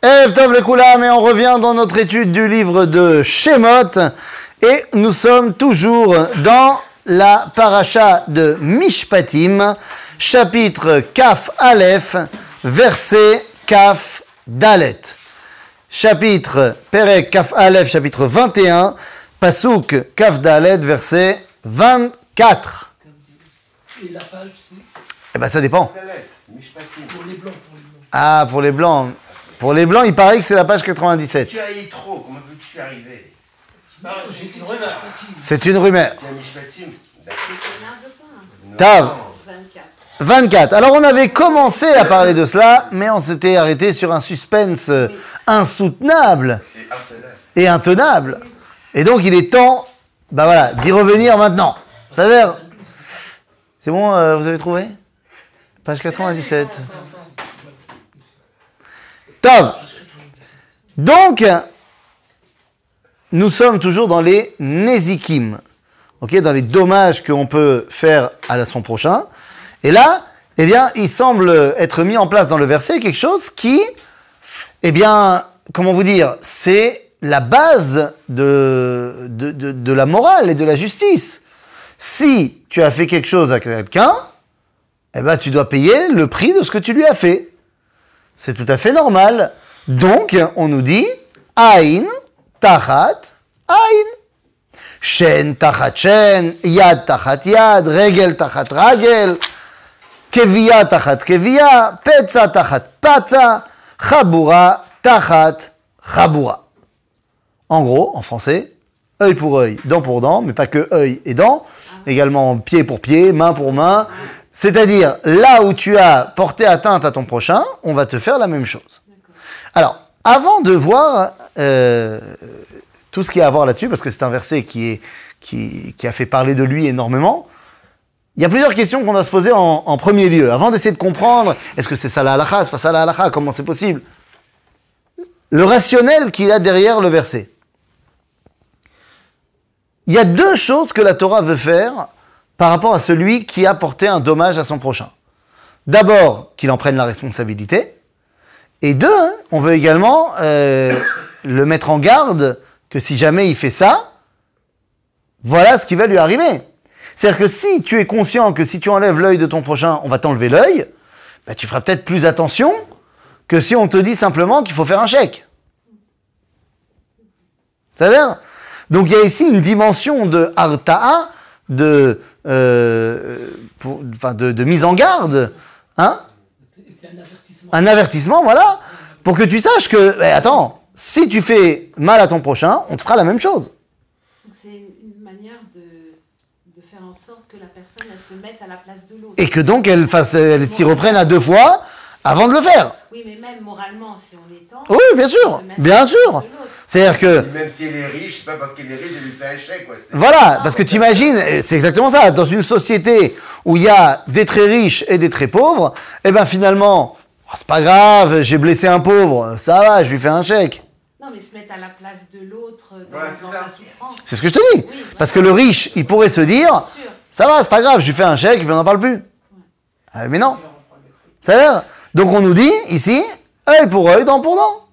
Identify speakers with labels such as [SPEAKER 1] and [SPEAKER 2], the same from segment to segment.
[SPEAKER 1] Ev Tov le Koulam, et on revient dans notre étude du livre de Shemot, et nous sommes toujours dans la paracha de Mishpatim, chapitre Kaf Aleph, verset Kaf Dalet. Chapitre Perek Kaf Aleph, chapitre 21, Pasuk Kaf Dalet, verset 24.
[SPEAKER 2] Et la page, c'est
[SPEAKER 1] Eh ben ça dépend.
[SPEAKER 2] pour les blancs, pour les blancs.
[SPEAKER 1] Ah, pour les blancs. Pour les blancs, il paraît que c'est la page 97.
[SPEAKER 3] Tu as eu trop, comment peux-tu arriver
[SPEAKER 2] j'ai une rumeur.
[SPEAKER 1] C'est une rumeur.
[SPEAKER 3] Mis Shpatim
[SPEAKER 1] Tav. 24. Alors on avait commencé à parler de cela, mais on s'était arrêté sur un suspense insoutenable
[SPEAKER 3] Et intenable.
[SPEAKER 1] et intenable. Et donc il est temps, bah voilà, d'y revenir maintenant. Ça a l'air. C'est bon, euh, vous avez trouvé? Page 97. Top. Donc, nous sommes toujours dans les Nézikim. Ok, dans les dommages qu'on peut faire à son prochain. Et là, eh bien, il semble être mis en place dans le verset quelque chose qui, eh bien, comment vous dire, c'est la base de, de, de- de la morale et de la justice. Si tu as fait quelque chose à quelqu'un, eh ben, tu dois payer le prix de ce que tu lui as fait. C'est tout à fait normal. Donc, on nous dit, Aïn, Tachat, Aïn. Shen tachat shen, yad tachat yad, regel tachat ragel, keviya tachat keviya, petza tachat patza, chabura tachat chabura. En gros, en français, œil pour œil, dent pour dent, mais pas que œil et dent, également pied pour pied, main pour main. C'est-à-dire, là où tu as porté atteinte à ton prochain, on va te faire la même chose. Alors, avant de voir euh, tout ce qu'il y a à voir là-dessus, parce que c'est un verset qui, est, qui, a fait parler de lui énormément, il y a plusieurs questions qu'on doit se poser en, en premier lieu. Avant d'essayer de comprendre, est-ce que c'est ça la halakha, c'est pas ça la halakha, comment c'est possible? Le rationnel qu'il a derrière le verset. Il y a deux choses que la Torah veut faire par rapport à celui qui a porté un dommage à son prochain. D'abord, qu'il en prenne la responsabilité. Et deux, on veut également euh, le mettre en garde que si jamais il fait ça, voilà ce qui va lui arriver. C'est-à-dire que si tu es conscient que si tu enlèves l'œil de ton prochain, on va t'enlever l'œil, bah, tu feras peut-être plus attention que si on te dit simplement qu'il faut faire un chèque. C'est-à-dire Donc il y a ici une dimension de harta'a, de, euh, pour- enfin, de, de mise en garde, hein
[SPEAKER 2] C'est- un avertissement.
[SPEAKER 1] un avertissement, voilà, pour que tu saches que, eh, attends, si tu fais mal à ton prochain, on te fera la même chose.
[SPEAKER 4] C'est une manière de, de faire en sorte que la personne elle se mette à la place de l'autre.
[SPEAKER 1] Et que donc elle, elle s'y reprenne à deux fois avant de le faire.
[SPEAKER 4] Oui, mais même moralement, si on est tendre,
[SPEAKER 1] Oui, bien sûr, bien sûr. C'est-à-dire que,
[SPEAKER 3] Même si elle est riche, c'est pas parce qu'elle est riche, elle lui fait un chèque. Quoi.
[SPEAKER 1] Voilà, parce que tu imagines, c'est exactement ça, dans une société où il y a des très riches et des très pauvres, eh ben finalement, oh, c'est pas grave, j'ai blessé un pauvre, ça va, je lui fais un chèque.
[SPEAKER 4] Non, mais se mettre à la place de l'autre dans,
[SPEAKER 3] Voilà, c'est
[SPEAKER 4] dans
[SPEAKER 3] ça.
[SPEAKER 4] sa souffrance.
[SPEAKER 1] C'est ce que je te dis.
[SPEAKER 4] Oui,
[SPEAKER 1] Parce que le riche, il pourrait se dire, ça va, c'est pas grave, je lui fais un chèque et puis on n'en parle plus. Ah, mais non. C'est-à-dire, donc on nous dit ici, œil pour œil, dent pour dent.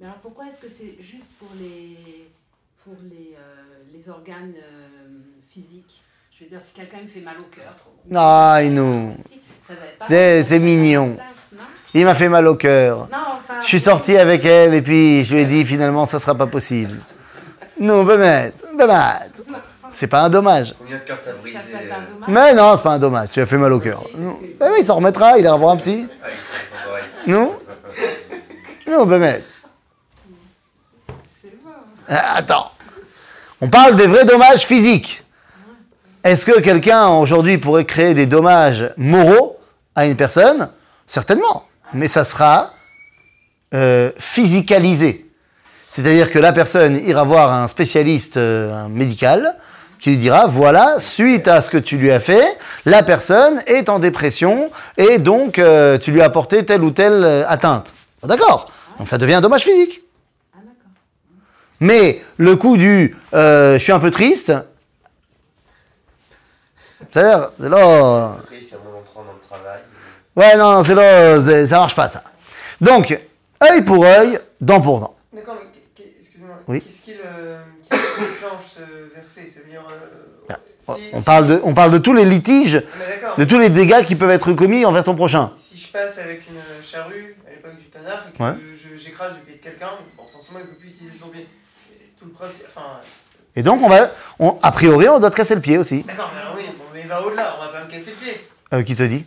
[SPEAKER 4] Mais alors pourquoi est-ce que c'est juste pour les, pour les, euh, les organes euh, physiques? Je veux dire, si quelqu'un me fait mal au cœur, trop.
[SPEAKER 1] Ah, il nous. C'est- mignon.
[SPEAKER 4] place,
[SPEAKER 1] Il m'a fait mal au cœur.
[SPEAKER 4] Non, enfin.
[SPEAKER 1] Je suis sorti avec elle et puis je lui ai dit finalement ça sera pas possible. Non, Bémet, Bémet. C'est pas un dommage.
[SPEAKER 3] Combien de cœurs t'as brisé
[SPEAKER 4] Ça peut être un
[SPEAKER 3] euh.
[SPEAKER 1] Mais non, c'est pas un dommage. Tu as fait mal au cœur. Eh oui, il s'en remettra, il ira voir un psy.
[SPEAKER 3] Ah.
[SPEAKER 1] Non Non, Bémet. Ah, Attends. On parle des vrais dommages physiques. Est-ce que quelqu'un aujourd'hui pourrait créer des dommages moraux à une personne? Certainement. Mais ça sera euh, physicalisé. C'est-à-dire que la personne ira voir un spécialiste euh, un médical qui lui dira voilà, suite à ce que tu lui as fait, la personne est en dépression et donc euh, tu lui as apporté telle ou telle euh, atteinte. D'accord Donc ça devient un dommage physique.
[SPEAKER 4] Ah.
[SPEAKER 1] Mais le coup du euh, je suis un peu triste, c'est-à-dire, c'est là.
[SPEAKER 3] Triste, en entrant dans le travail.
[SPEAKER 1] Ouais, non, c'est là, ça marche pas ça. Donc, œil pour œil, dent pour dent.
[SPEAKER 5] D'accord, excuse-moi.
[SPEAKER 1] Oui.
[SPEAKER 5] Qu'est-ce qui, le- qui déclenche ce verset C'est-à-dire. euh, si-
[SPEAKER 1] On
[SPEAKER 5] si-
[SPEAKER 1] parle de, on parle de tous les litiges, de tous les dégâts qui peuvent être commis envers ton prochain.
[SPEAKER 5] Si je passe avec une charrue à l'époque du Tanakh et que
[SPEAKER 1] Ouais.
[SPEAKER 5] j'écrase le pied de quelqu'un, bon, forcément il ne peut plus utiliser son pied. Et Tout le principe. Enfin.
[SPEAKER 1] Et donc, on va, on, a priori, on doit te casser le pied aussi.
[SPEAKER 5] D'accord, mais alors oui, mais va au-delà, on va pas me casser le pied.
[SPEAKER 1] Euh, qui te dit?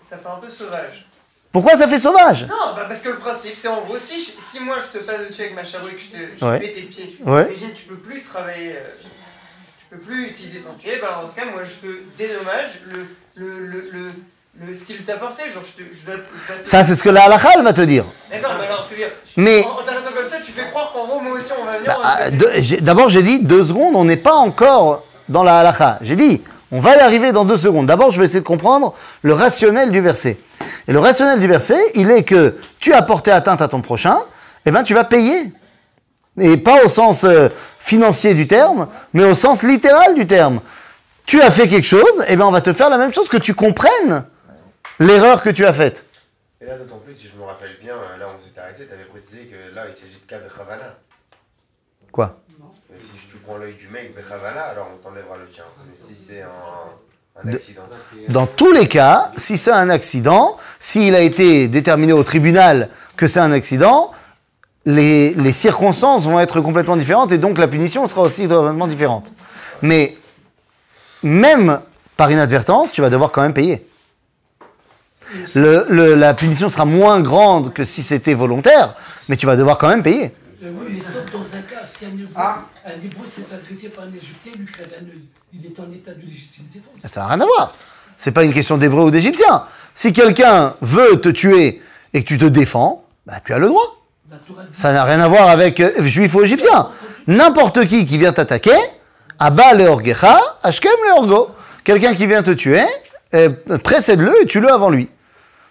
[SPEAKER 5] Ça fait un peu sauvage.
[SPEAKER 1] Pourquoi ça fait sauvage?
[SPEAKER 5] Non, bah parce que le principe, c'est en gros, si, je- si moi je te passe dessus avec ma charrue et que je te, je te
[SPEAKER 1] Ouais.
[SPEAKER 5] mets tes pieds,
[SPEAKER 1] Ouais.
[SPEAKER 5] imagine, tu peux plus travailler, euh, tu peux plus utiliser ton pied, bah dans ce cas, moi je te dédommage le, le, le, le, le- ce qu'il t'a. Genre, je, te, je dois, te- je dois te-
[SPEAKER 1] Ça, c'est ce que la halakha, elle va te dire.
[SPEAKER 5] D'accord, mais alors, c'est bien.
[SPEAKER 1] Mais
[SPEAKER 5] En, en t'arrêtant comme ça, tu fais croire qu'en gros, moi aussi, on va venir.
[SPEAKER 1] bah,
[SPEAKER 5] va
[SPEAKER 1] ah, d'abord, j'ai dit deux secondes, on n'est pas encore dans la halakha. J'ai dit, on va y arriver dans deux secondes. D'abord, je vais essayer de comprendre le rationnel du verset. Et le rationnel du verset, il est que tu as porté atteinte à ton prochain, eh ben, tu vas payer. Et pas au sens euh, financier du terme, mais au sens littéral du terme. Tu as fait quelque chose, eh ben, on va te faire la même chose, que tu comprennes l'erreur que tu as faite.
[SPEAKER 3] Et là, d'autant plus, si je me rappelle bien, euh, là, on s'était arrêté, tu avais précisé que là, il s'agit de cas Bechavana.
[SPEAKER 1] Quoi
[SPEAKER 3] Mais si tu prends l'œil du mec alors on t'enlèvera le tien. Mais si c'est un, un
[SPEAKER 1] De-
[SPEAKER 3] accident.
[SPEAKER 1] Dans tous les cas, si c'est un accident, s'il a été déterminé au tribunal que c'est un accident, les, les circonstances vont être complètement différentes et donc la punition sera aussi complètement différente. Mais même par inadvertance, tu vas devoir quand même payer. Le- le- la punition sera moins grande que si c'était volontaire, mais tu vas devoir quand même payer.
[SPEAKER 2] Euh, oui, mais sauf dans un cas, si un hébreu,
[SPEAKER 5] Ah.
[SPEAKER 2] s'est par un Égyptien, il lui crève un œil. Il est en état de légitime défense.
[SPEAKER 1] Ça n'a rien à voir. C'est pas une question d'hébreu ou d'égyptien. Si quelqu'un veut te tuer et que tu te défends, bah, tu as le droit. Ça n'a rien à voir avec euh, juif ou égyptien. N'importe qui qui vient t'attaquer, Abba le orgecha, Ashkem le orgo. Quelqu'un qui vient te tuer, euh, précède-le et tue-le avant lui.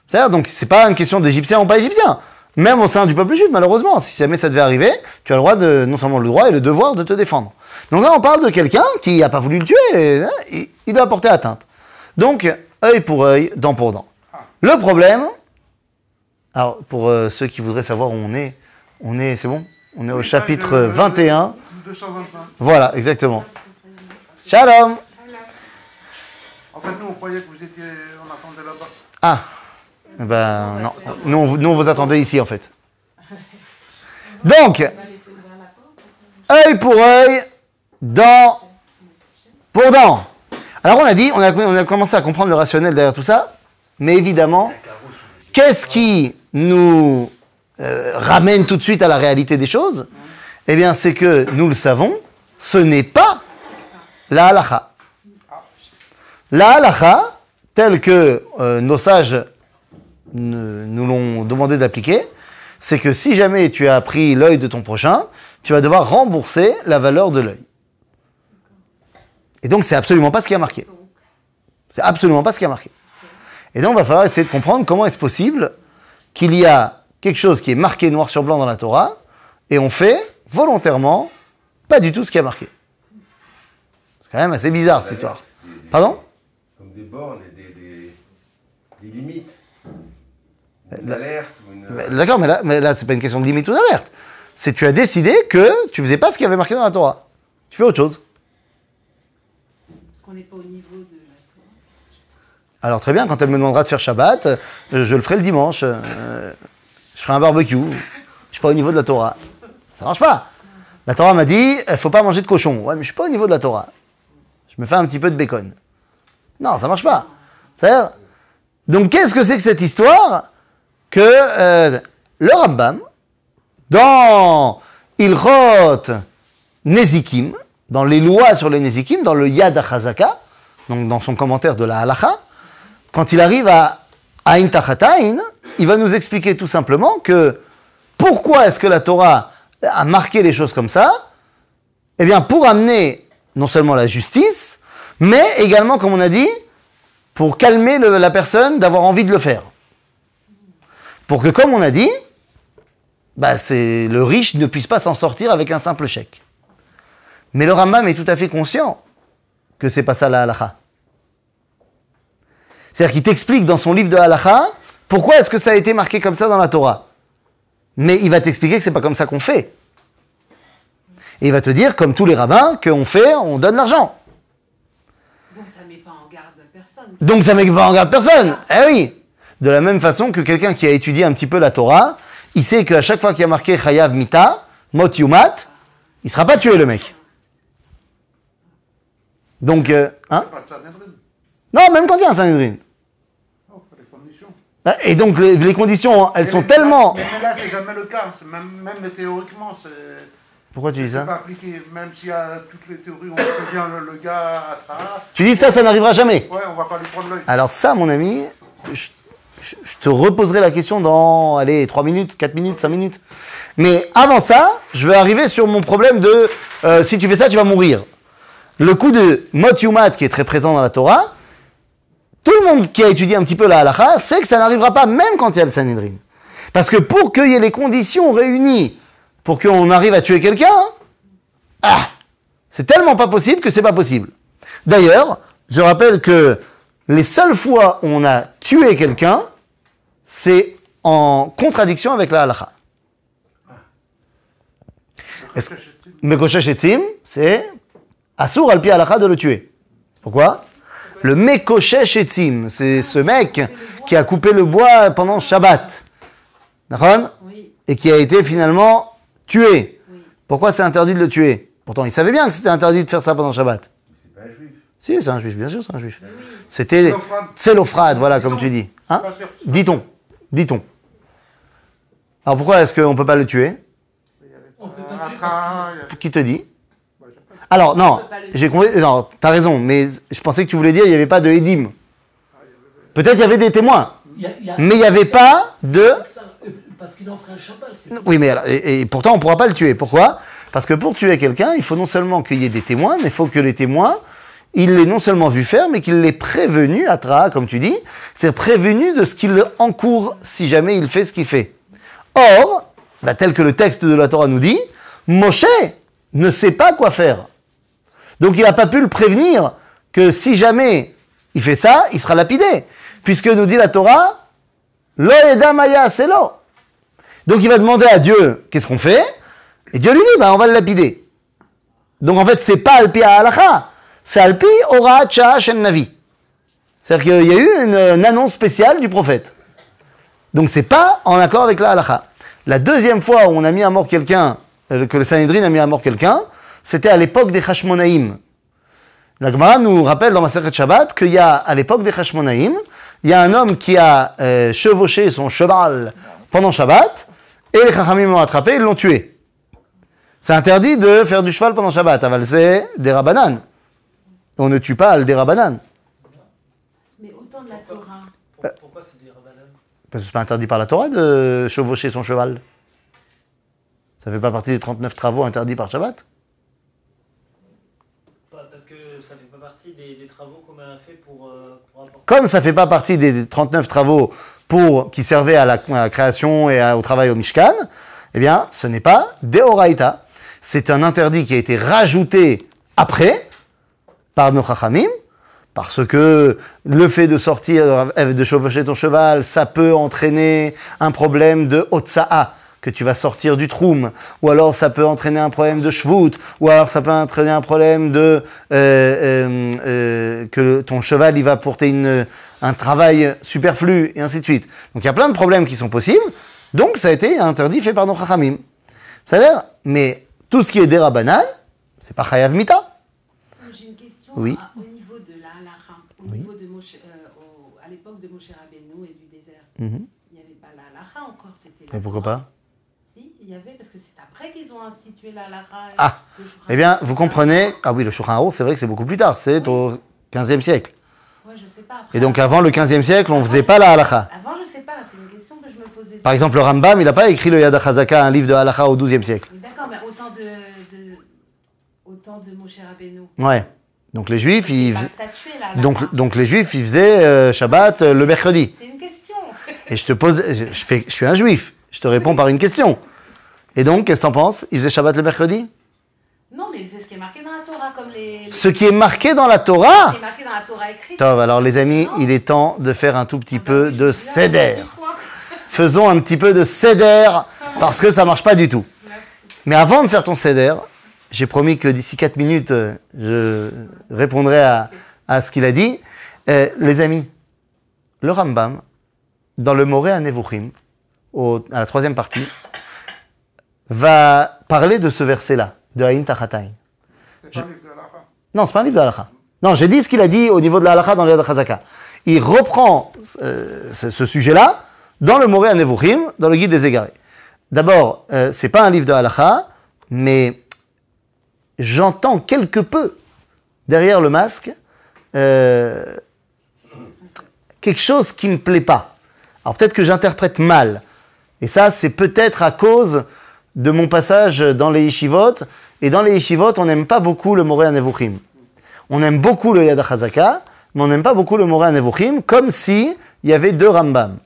[SPEAKER 1] C'est-à-dire, donc, c'est pas une question d'égyptien ou pas égyptien. Même au sein du peuple juif, malheureusement, si jamais ça devait arriver, tu as le droit de, non seulement le droit et le devoir de te défendre. Donc là, on parle de quelqu'un qui n'a pas voulu le tuer, et, hein, il, il lui a porté atteinte. Donc, œil pour œil, dent pour dent. Le problème, alors pour euh, ceux qui voudraient savoir où on est, on est, c'est bon? On est au chapitre 21.
[SPEAKER 6] 225.
[SPEAKER 1] Voilà, exactement. Shalom
[SPEAKER 6] En fait, nous, on croyait que vous étiez. On attendait là-bas.
[SPEAKER 1] Ah, ben non, nous on, vous- attendait ici en fait. Donc, œil pour œil, dent pour dent. Alors on a dit, on a, on a commencé à comprendre le rationnel derrière tout ça, mais évidemment, qu'est-ce qui nous euh, ramène tout de suite à la réalité des choses? Eh bien, c'est que nous le savons, ce n'est pas la halakha. La halakha, telle que euh, nos sages nous l'ont demandé d'appliquer, c'est que si jamais tu as pris l'œil de ton prochain, tu vas devoir rembourser la valeur de l'œil. Et donc, c'est absolument pas ce qui a marqué. C'est absolument pas ce qui a marqué. Et donc, il va falloir essayer de comprendre comment est-ce possible qu'il y a quelque chose qui est marqué noir sur blanc dans la Torah, et on fait volontairement pas du tout ce qui a marqué. C'est quand même assez bizarre cette histoire. Pardon
[SPEAKER 3] Comme des bornes et des, des, des limites. Une
[SPEAKER 1] La-
[SPEAKER 3] alerte ou une.
[SPEAKER 1] Mais D'accord, mais là, mais là c'est pas une question de limite ou d'alerte. C'est tu as décidé que tu faisais pas ce qui avait marqué dans la Torah. Tu fais autre chose.
[SPEAKER 4] Parce qu'on n'est pas au niveau de la Torah.
[SPEAKER 1] Alors très bien, quand elle me demandera de faire Shabbat, euh, je le ferai le dimanche. euh, je ferai un barbecue. Je suis pas au niveau de la Torah. Ça marche pas. La Torah m'a dit, il faut pas manger de cochon. Ouais, mais je suis pas au niveau de la Torah. Je me fais un petit peu de bacon. Non, ça marche pas. C'est-à-dire, donc qu'est-ce que c'est que cette histoire que euh, le Rambam, dans Ilchot Nezikim, dans les lois sur les Nezikim, dans le Yad HaChazaka, donc dans son commentaire de la Halacha, quand il arrive à Ain Tachatain, il va nous expliquer tout simplement que pourquoi est-ce que la Torah a marqué les choses comme ça? Eh bien, pour amener non seulement la justice, mais également, comme on a dit, pour calmer la personne d'avoir envie de le faire. Pour que, comme on a dit, bah, c'est le riche ne puisse pas s'en sortir avec un simple chèque. Mais le Rambam est tout à fait conscient que c'est pas ça la halakha. C'est-à-dire qu'il t'explique dans son livre de halakha pourquoi est-ce que ça a été marqué comme ça dans la Torah. Mais il va t'expliquer que c'est pas comme ça qu'on fait. Et il va te dire, comme tous les rabbins, qu'on fait, on donne l'argent.
[SPEAKER 4] Donc ça met pas en garde personne.
[SPEAKER 1] Donc ça met pas en garde personne. Eh oui. De la même façon que quelqu'un qui a étudié un petit peu la Torah, il sait qu'à chaque fois qu'il y a marqué Chayav Mita, Mot Yumat, il sera pas tué le mec. Donc, euh, hein?
[SPEAKER 6] Pas de Sanhedrin.
[SPEAKER 1] Non, même quand il y a un Sanhedrin.
[SPEAKER 6] Oh, pas les conditions.
[SPEAKER 1] Bah, Et donc les, les conditions, elles
[SPEAKER 6] Mais-
[SPEAKER 1] sont
[SPEAKER 6] mais-
[SPEAKER 1] tellement...
[SPEAKER 6] Mais, là, c'est jamais le cas. Même, même théoriquement, c'est.
[SPEAKER 1] Pourquoi tu dis ça?
[SPEAKER 6] pas appliqué. Même s'il y a toutes les théories, on prévient le, le gars à.
[SPEAKER 1] Tu dis ça, ça n'arrivera jamais.
[SPEAKER 6] Ouais, on va pas lui prendre l'œil.
[SPEAKER 1] Alors ça, mon ami, je, je- te reposerai la question dans, allez, 3 minutes, 4 minutes, 5 minutes. Mais avant ça, je vais arriver sur mon problème de euh, si tu fais ça, tu vas mourir. Le coup de mot yumat qui est très présent dans la Torah, tout le monde qui a étudié un petit peu la halakha sait que ça n'arrivera pas même quand il y a le Sanhedrin. Parce que pour qu'il y ait les conditions réunies pour qu'on arrive à tuer quelqu'un, ah, c'est tellement pas possible que c'est pas possible. D'ailleurs, je rappelle que les seules fois où on a tué quelqu'un, c'est en contradiction avec la halakha. Mekoshesh etzim, c'est Assour al pi halakha de le tuer. Pourquoi? Le Mekoshesh c'est ce mec qui a coupé le bois pendant Shabbat. Et qui a été finalement tué.
[SPEAKER 4] oui.
[SPEAKER 1] Pourquoi c'est interdit de le tuer? Pourtant, il savait bien que c'était interdit de faire ça pendant Shabbat.
[SPEAKER 3] C'est pas un juif.
[SPEAKER 1] Si, c'est un juif, bien sûr, c'est un juif. C'était
[SPEAKER 6] Télophrate.
[SPEAKER 1] Célophrade, voilà, comme tu dis. Hein? Dit-on. Dit-on. Alors pourquoi est-ce qu'on ne peut pas le tuer?
[SPEAKER 2] On peut pas
[SPEAKER 1] Qui te dit? Alors, non, j'ai compris. Non, t'as raison, mais je pensais que tu voulais dire qu'il n'y avait pas de Edim. Peut-être il y avait des témoins,
[SPEAKER 2] Il y a- il y a-
[SPEAKER 1] mais il n'y avait pas de.
[SPEAKER 2] Parce qu'il en ferait un Shabbat.
[SPEAKER 1] Oui, mais alors- et, et pourtant on ne pourra pas le tuer. Pourquoi? Parce que pour tuer quelqu'un, il faut non seulement qu'il y ait des témoins, mais il faut que les témoins, il l'ait non seulement vu faire, mais qu'il l'ait prévenu, à Tra, comme tu dis, c'est prévenu de ce qu'il encourt si jamais il fait ce qu'il fait. Or, bah, tel que le texte de la Torah nous dit, Moshe ne sait pas quoi faire. Donc il n'a pas pu le prévenir que si jamais il fait ça, il sera lapidé. Puisque nous dit la Torah, Lo edam haya selo. Donc il va demander à Dieu qu'est-ce qu'on fait, et Dieu lui dit bah, on va le lapider. Donc en fait c'est pas alpi halacha, c'est alpi ora navi. C'est-à-dire qu'il y a eu une, annonce spéciale du prophète. Donc c'est pas en accord avec la halacha. La deuxième fois où on a mis à mort quelqu'un, euh, que le Sanhedrin a mis à mort quelqu'un, c'était à l'époque des Hashmonaïm. La Gemara nous rappelle dans Maseret Shabbat qu'il y a, à l'époque des Hashmonaïm, il y a un homme qui a euh, chevauché son cheval pendant Shabbat, et les Chachamim l'ont attrapé, ils l'ont tué. C'est interdit de faire du cheval pendant Shabbat, aval c'est des rabanan. On ne tue pas al des rabanan.
[SPEAKER 4] Mais autant de la Torah.
[SPEAKER 7] Pourquoi c'est
[SPEAKER 1] Parce que c'est pas interdit par la Torah de chevaucher son cheval. Ça fait pas partie des 39 travaux interdits par Shabbat
[SPEAKER 7] Parce que ça fait pas partie des, des travaux qu'on a fait pour, euh, pour apporter.
[SPEAKER 1] Comme ça fait pas partie des 39 travaux pour, qui servaient à la, à la création et à- au travail au Mishkan, eh bien, ce n'est pas Deoraita. C'est un interdit qui a été rajouté après par nos Chachamim, parce que le fait de sortir, de chevaucher ton cheval, ça peut entraîner un problème de Otsa'a, que tu vas sortir du troum, ou alors ça peut entraîner un problème de shvut, ou alors ça peut entraîner un problème de euh, euh, euh, que ton cheval il va porter une, un travail superflu et ainsi de suite. Donc il y a plein de problèmes qui sont possibles. Donc ça a été interdit fait par nos chachamim. C'est-à-dire, mais tout ce qui est dérabanan, c'est pas chayav mita. Oui.
[SPEAKER 4] à- au niveau de la halacha, au niveau de Moshe, euh, au- à l'époque de Moshe Rabbeinu et du désert.
[SPEAKER 1] Mhm.
[SPEAKER 4] Il n'y avait pas la halacha encore, c'était
[SPEAKER 1] Mais pourquoi pas
[SPEAKER 4] Si, il y avait, parce que c'est après qu'ils ont institué la halacha. et
[SPEAKER 1] Ah, Eh bien, vous comprenez. Ah oui, le Shulchan c'est vrai que c'est beaucoup plus tard. C'est au 15e siècle.
[SPEAKER 4] Ouais, je sais pas. après.
[SPEAKER 1] Et donc avant le 15e siècle, on faisait pas la halakha.
[SPEAKER 4] Avant, je sais pas, c'est une question que je me posais.
[SPEAKER 1] Par exemple, le Rambam, il n'a pas écrit le Yad HaChazaka, un livre de halakha au 12e siècle.
[SPEAKER 4] D'accord, mais autant de, de, autant de Moshe Rabbeinu.
[SPEAKER 1] Ouais. Donc les Juifs, ils faisaient-
[SPEAKER 4] statué là.
[SPEAKER 1] donc, donc les Juifs, ils faisaient euh, Shabbat euh, le mercredi.
[SPEAKER 4] C'est une question.
[SPEAKER 1] Et je te pose, je, je fais, je suis un Juif. Je te réponds par une question. Et donc, qu'est-ce que t'en penses? Ils faisaient Shabbat le mercredi?
[SPEAKER 4] Non, mais c'est ce qui est marqué dans la Torah, comme les.
[SPEAKER 1] Ce qui est marqué dans la
[SPEAKER 4] Ce
[SPEAKER 1] Torah.
[SPEAKER 4] qui est marqué dans la Torah écrite.
[SPEAKER 1] Tov, alors les amis, il est temps de faire un tout petit peu de seder. Faisons un petit peu de seder Parce que ça marche pas du tout. Mais avant de faire ton CEDER, j'ai promis que d'ici 4 minutes, euh, je répondrai à, à ce qu'il a dit. Euh, les amis, le Rambam, dans le Moré à Nevuchim, au- à la troisième partie, va parler de ce verset-là, de Aïn
[SPEAKER 6] de l'Ara.
[SPEAKER 1] Non, c'est pas un livre de. Non, j'ai dit ce qu'il a dit au niveau de la halakha dans le Yad Chazaka. Il reprend euh, ce, ce sujet-là dans le Moré à Nevuchim, dans le guide des égarés. D'abord, euh, c'est pas un livre de mais j'entends quelque peu derrière le masque euh, quelque chose qui me plaît pas. Alors peut-être que j'interprète mal. Et ça, c'est peut-être à cause de mon passage dans les yeshivot. Et dans les yeshivot, on n'aime pas beaucoup le Moré Nevuchim. On aime beaucoup le Yad HaChazaka, mais on n'aime pas beaucoup le Moré Nevuchim, comme si il y avait deux Rambam.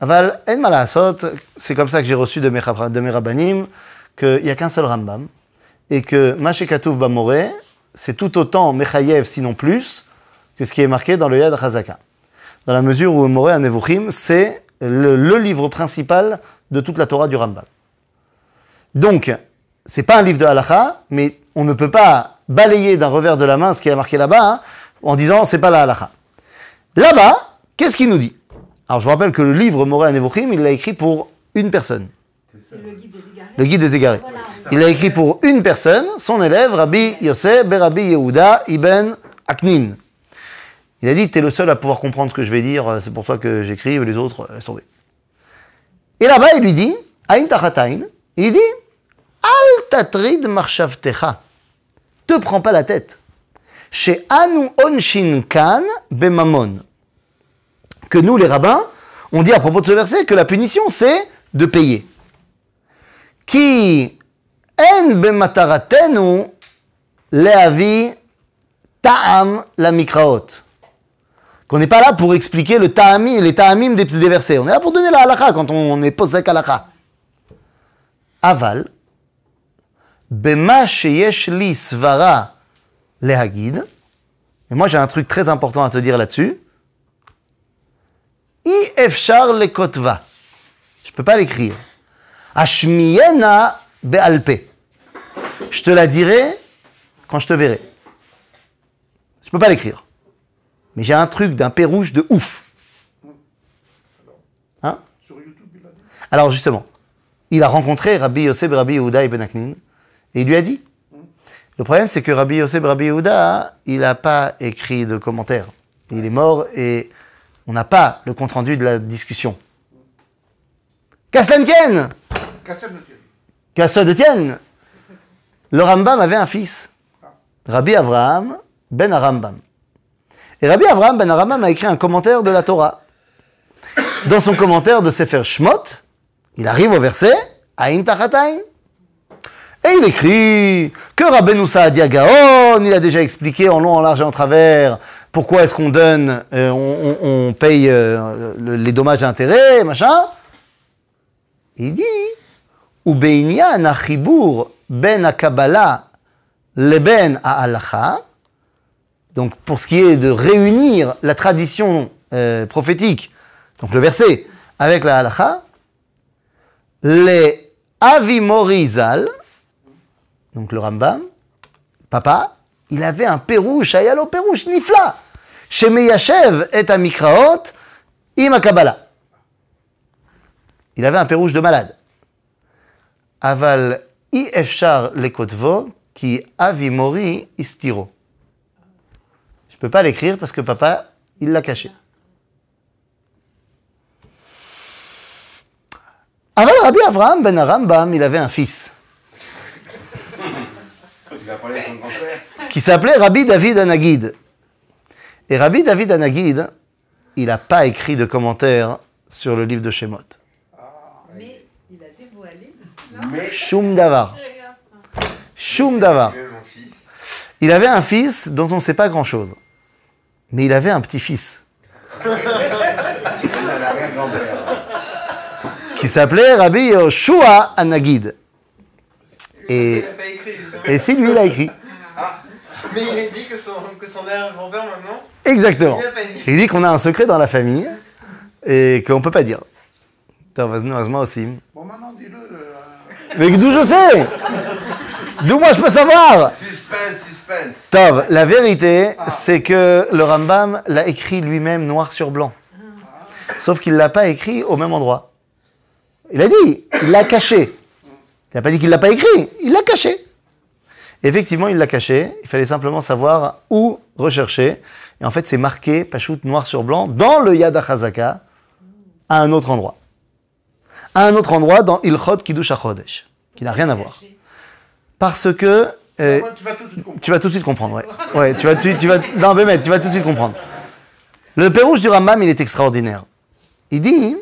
[SPEAKER 1] Aval, en malasot, c'est comme ça que j'ai reçu de mes, de mes rabbanim, qu'il n'y a qu'un seul Rambam, et que Mashekatouf Bamoré, c'est tout autant Mechayev, sinon plus, que ce qui est marqué dans le Yad HaChazaka. Dans la mesure où Moré à Nevuchim, c'est le, livre principal de toute la Torah du Rambam. Donc, c'est pas un livre de halakha, mais on ne peut pas balayer d'un revers de la main ce qui est marqué là-bas hein, en disant c'est pas la halakha. Là-bas, qu'est-ce qu'il nous dit? Alors, je vous rappelle que le livre Moré à Nevuchim, il l'a écrit pour une personne,
[SPEAKER 4] C'est le guide.
[SPEAKER 1] Le guide des égarés.
[SPEAKER 4] Voilà.
[SPEAKER 1] Il l'a écrit pour une personne, son élève, Rabbi Yosef Berabi Yehuda Ibn Aknin. Il a dit, t'es le seul à pouvoir comprendre ce que je vais dire, c'est pour ça que j'écris, les autres, laisse tomber. Et là-bas, il lui dit, Aïn Tachatain, il dit, Al tatrid marshavtecha. Te prends pas la tête. Chez Anu Onshin Kan Bemamon. Que nous, les rabbins, on dit à propos de ce verset que la punition, c'est de payer. Qui en bemataratenu leavi ta'am la mikraot. Qu'on n'est pas là pour expliquer le ta'ami, les ta'amim des, des versets. On est là pour donner la halakha quand on est posek halakha. Aval, bema sheyesh li svara lehagid. Et moi j'ai un truc très important à te dire là-dessus. I efshar lekotva. Je peux pas l'écrire. Ashmiyena be'alpe. Je te la dirai quand je te verrai. Je peux pas l'écrire. Mais j'ai un truc d'un rouge de ouf. Hein? Alors justement, il a rencontré Rabbi Yosef Rabbi Yehuda Ibn Aknin et il lui a dit. Le problème, c'est que Rabbi Yosef Rabbi Yehuda, il n'a pas écrit de commentaires. Il est mort et on n'a pas le compte-rendu de la discussion. Qu'à cela ne tienne
[SPEAKER 6] ne
[SPEAKER 1] Le Rambam avait un fils, Rabbi Avraham ben Arambam. Et Rabbi Avraham ben Arambam a écrit un commentaire de la Torah. Dans son commentaire de Sefer Shmot, il arrive au verset Aïn Tachatain. Et il écrit que Rabbeinu Saadia Gaon, il a déjà expliqué en long, en large et en travers pourquoi est-ce qu'on donne, euh, on, on- on paye euh, le- les dommages et intérêts, machin. Il dit ובעניין החיבור בין הקבלה לבין ההלכה, donc pour ce qui est de réunir la tradition euh, prophétique, donc le verset, avec la halakha, les Avimorizal, donc le Rambam, papa, il avait un pérouche, ayalo pérouche nifla, chez Meyashev et Amikraot, im Kabbalah. Il avait un pérouche de malade. Aval i efshar lekotvo qui avimori istiro. Je ne peux pas l'écrire parce que papa, il l'a caché. Aval Rabbi Avraham ben Arambam, il avait un fils. qui s'appelait Rabbi David Anagid. Et Rabbi David Anagid, il n'a pas écrit de commentaires sur le livre de Shemot. Shum Davar. Shum Davar.
[SPEAKER 3] que mon fils,
[SPEAKER 1] Il avait un fils dont on ne sait pas grand-chose. Mais il avait un petit-fils qui s'appelait Rabbi Yoshua Anagid. Et, et c'est lui, il a écrit.
[SPEAKER 5] Mais il a dit que son, que son arrière-grand-père maintenant,
[SPEAKER 1] Exactement.
[SPEAKER 5] il dit.
[SPEAKER 1] Qu'on a un secret dans la famille et qu'on ne peut pas dire.
[SPEAKER 6] Bon, maintenant, dis-le.
[SPEAKER 1] Mais d'où je sais D'où moi je peux savoir
[SPEAKER 3] Suspense, suspense.
[SPEAKER 1] Tov, la vérité, c'est que le Rambam l'a écrit lui-même noir sur blanc. Sauf qu'il ne l'a pas écrit au même endroit. Il a dit, il l'a caché. Il n'a pas dit qu'il ne l'a pas écrit, il l'a caché. Effectivement, il l'a caché. Il fallait simplement savoir où rechercher. Et en fait, c'est marqué, Pachout, noir sur blanc, dans le Yad HaChazaka, à un autre endroit. À un autre endroit, dans Ilchot Kiddush HaChodesh, qui n'a rien à voir. Parce que... euh,
[SPEAKER 6] Tu vas tout de suite comprendre.
[SPEAKER 1] tu vas tout de suite comprendre, ouais. Ouais, tu vas, tu, tu vas, non, Bémet, tu vas tout de suite comprendre. Le Pérouge du Rambam, il est extraordinaire. Il dit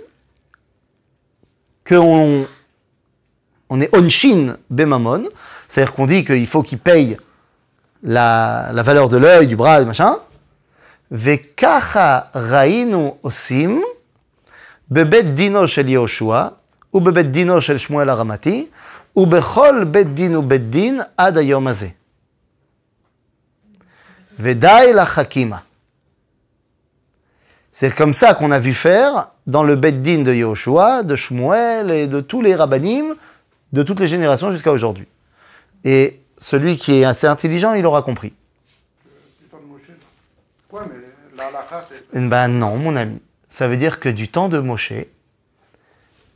[SPEAKER 1] qu'on on est onshin bemamon, c'est-à-dire qu'on dit qu'il faut qu'il paye la, la valeur de l'œil, du bras, du machin. Vekacha rainu osim bebet dino shel din din. C'est comme ça qu'on a vu faire dans le Beddin de Yehoshua, de Shmuel et de tous les rabbinim de toutes les générations jusqu'à aujourd'hui. Et celui qui est assez intelligent, il aura compris.
[SPEAKER 6] Mais la.
[SPEAKER 1] Eh Ben non, mon ami. Ça veut dire que du temps de Moshe,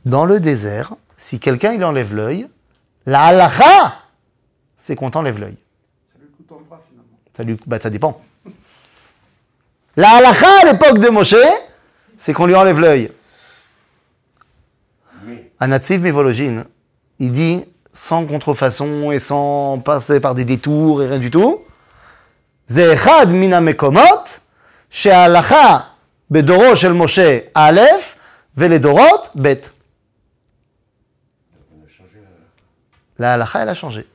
[SPEAKER 1] dans le désert, si quelqu'un il enlève l'œil, la halakha, c'est qu'on t'enlève l'œil.
[SPEAKER 6] Ça lui coûte en bras, finalement.
[SPEAKER 1] Ça, lui- bah, ça dépend. La halakha à l'époque de Moshe, c'est qu'on lui enlève l'œil. Anatsiv Mivologine, il dit sans contrefaçon et sans passer par des détours et rien du tout. Zehad mina mekomot, she'alacha bedoro shel Moshe alef, veledorot bet. La halacha, elle a changé.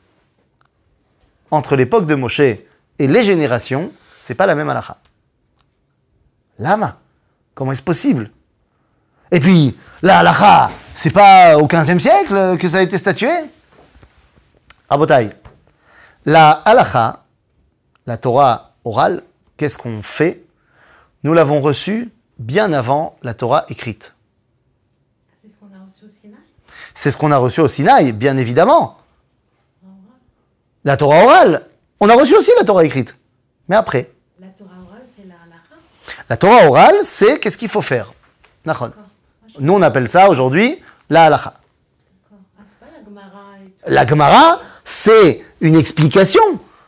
[SPEAKER 1] Entre l'époque de Moshe et les générations, c'est pas la même halacha. Lama, comment est-ce possible? Et puis, la halakha, c'est pas au 15e siècle que ça a été statué? Rabotai, la halakha, la Torah orale, qu'est-ce qu'on fait? Nous l'avons reçue bien avant la Torah écrite.
[SPEAKER 4] C'est ce qu'on a reçu au Sinaï
[SPEAKER 1] C'est ce qu'on a reçu au Sinaï, bien évidemment. La Torah orale, on a reçu aussi la Torah écrite. Mais après,
[SPEAKER 4] La Torah orale, c'est la halakha
[SPEAKER 1] la Torah orale, c'est qu'est-ce qu'il faut faire? Nous, on appelle ça aujourd'hui la halakha.
[SPEAKER 4] D'accord. Ah, la Gemara
[SPEAKER 1] c'est une explication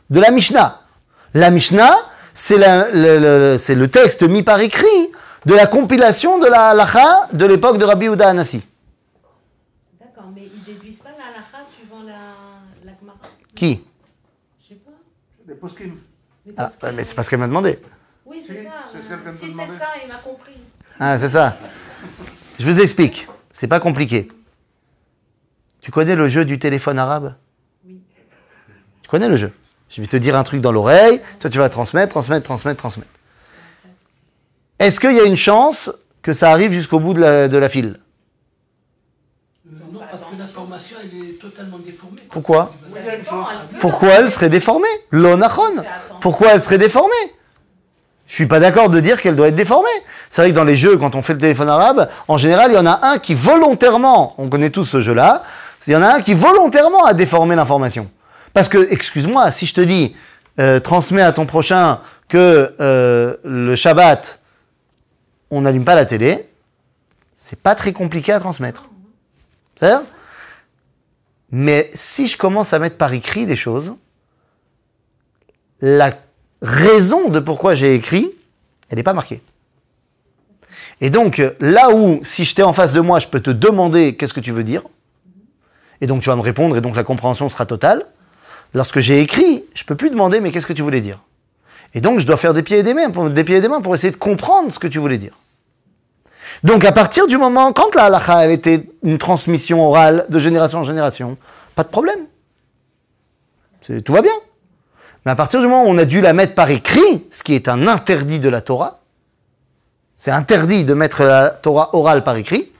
[SPEAKER 1] de la Mishnah. La Mishnah, c'est le, le- c'est le texte mis par écrit de la compilation de la halacha de l'époque de Rabbi Uda Anassi.
[SPEAKER 4] D'accord, mais ils déduisent pas la halakha suivant la, la Gemara
[SPEAKER 1] Qui
[SPEAKER 4] Je sais pas.
[SPEAKER 6] Poskim.
[SPEAKER 1] Ah. Mais c'est parce qu'elle m'a demandé.
[SPEAKER 4] Oui, c'est
[SPEAKER 6] Si,
[SPEAKER 4] ça. euh, Si c'est ça, il m'a compris.
[SPEAKER 1] Ah, c'est ça. Je vous explique. C'est pas compliqué. Tu connais le jeu du téléphone arabe
[SPEAKER 4] Oui.
[SPEAKER 1] Tu connais le jeu Je vais te dire un truc dans l'oreille, toi tu vas transmettre, transmettre, transmettre, transmettre. Est-ce qu'il y a une chance que ça arrive jusqu'au bout de la, de la file?
[SPEAKER 2] Elle est totalement déformée.
[SPEAKER 1] Pourquoi. Pourquoi elle serait déformée L'onachon Pourquoi elle serait déformée Je suis pas d'accord de dire qu'elle doit être déformée. C'est vrai que dans les jeux, quand on fait le téléphone arabe, en général, il y en a un qui volontairement, on connaît tous ce jeu-là, il y en a un qui volontairement a déformé l'information. Parce que, excuse-moi, si je te dis, euh, transmets à ton prochain que euh, le Shabbat, on n'allume pas la télé, c'est pas très compliqué à transmettre. C'est mais si je commence à mettre par écrit des choses, la raison de pourquoi j'ai écrit, elle n'est pas marquée. Et donc, là où, si j'étais en face de moi, je peux te demander qu'est-ce que tu veux dire, et donc tu vas me répondre, et donc la compréhension sera totale, lorsque j'ai écrit, je peux plus demander mais qu'est-ce que tu voulais dire? Et donc, je dois faire des pieds et des mains pour, des pieds et des mains pour essayer de comprendre ce que tu voulais dire. Donc, à partir du moment, quand la halakha, elle était une transmission orale de génération en génération, pas de problème. Tout va bien. Mais à partir du moment où on a dû la mettre par écrit, ce qui est un interdit de la Torah, c'est interdit de mettre la Torah orale par écrit.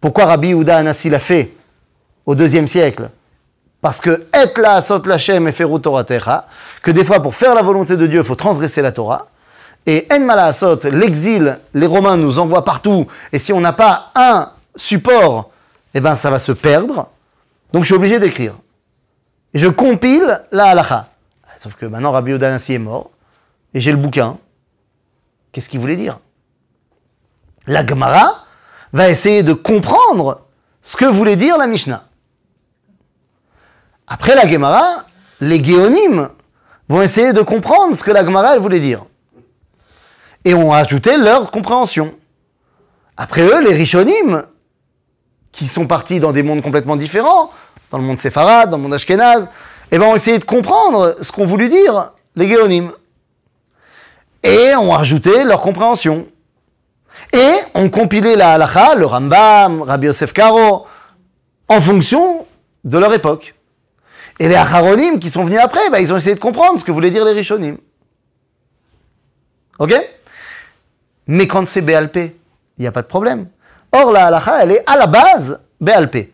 [SPEAKER 1] Pourquoi Rabbi Yehuda Anassi l'a fait au deuxième siècle? Parce que la sot lachem et Toratecha, que des fois pour faire la volonté de Dieu, il faut transgresser la Torah. Et en malasot, l'exil, les Romains nous envoient partout. Et si on n'a pas un support eh ben ça va se perdre. Donc je suis obligé d'écrire. Et je compile la halacha. Sauf que maintenant Rabbi Odanassi est mort, et j'ai le bouquin. Qu'est-ce qu'il voulait dire? La Gemara va essayer de comprendre ce que voulait dire la Mishnah. Après la Gemara, les Géonimes vont essayer de comprendre ce que la Gemara voulait dire. Et ont ajouté leur compréhension. Après eux, les Rishonim, qui sont partis dans des mondes complètement différents, dans le monde séfarade, dans le monde ashkénaze, eh ben, ont essayé de comprendre ce qu'ont voulu dire les Géonimes. Et ont ajouté leur compréhension. Et ont compilé la halakha, le Rambam, Rabbi Yosef Karo, en fonction de leur époque. Et les Acharonim qui sont venus après, bah, ils ont essayé de comprendre ce que voulaient dire les Rishonim. Ok? Mais quand c'est BLP, il n'y a pas de problème. Or, la halakha, elle est à la base BLP.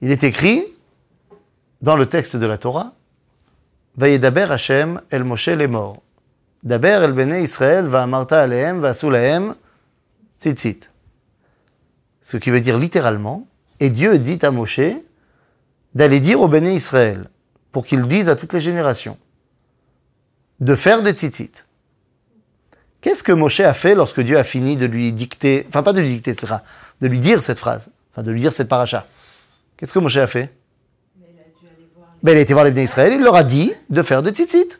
[SPEAKER 1] Il est écrit dans le texte de la Torah Vayedaber Hashem el Moshe les morts. Daber el Bene Israël va amarta alehem va sulahem tzitzit. Ce qui veut dire littéralement, et Dieu dit à Moshe d'aller dire au Béné Israël, pour qu'ils disent à toutes les générations, de faire des tzitzit. Qu'est-ce que Moshe a fait lorsque Dieu a fini de lui dicter, enfin pas de lui dicter, etc., de lui dire cette phrase, enfin de lui dire cette paracha? Qu'est-ce que Moshe a fait?
[SPEAKER 4] Mais il a dû aller voir les-
[SPEAKER 1] ben, Il a été voir les Béné Israël, il leur a dit de faire des tzitzit.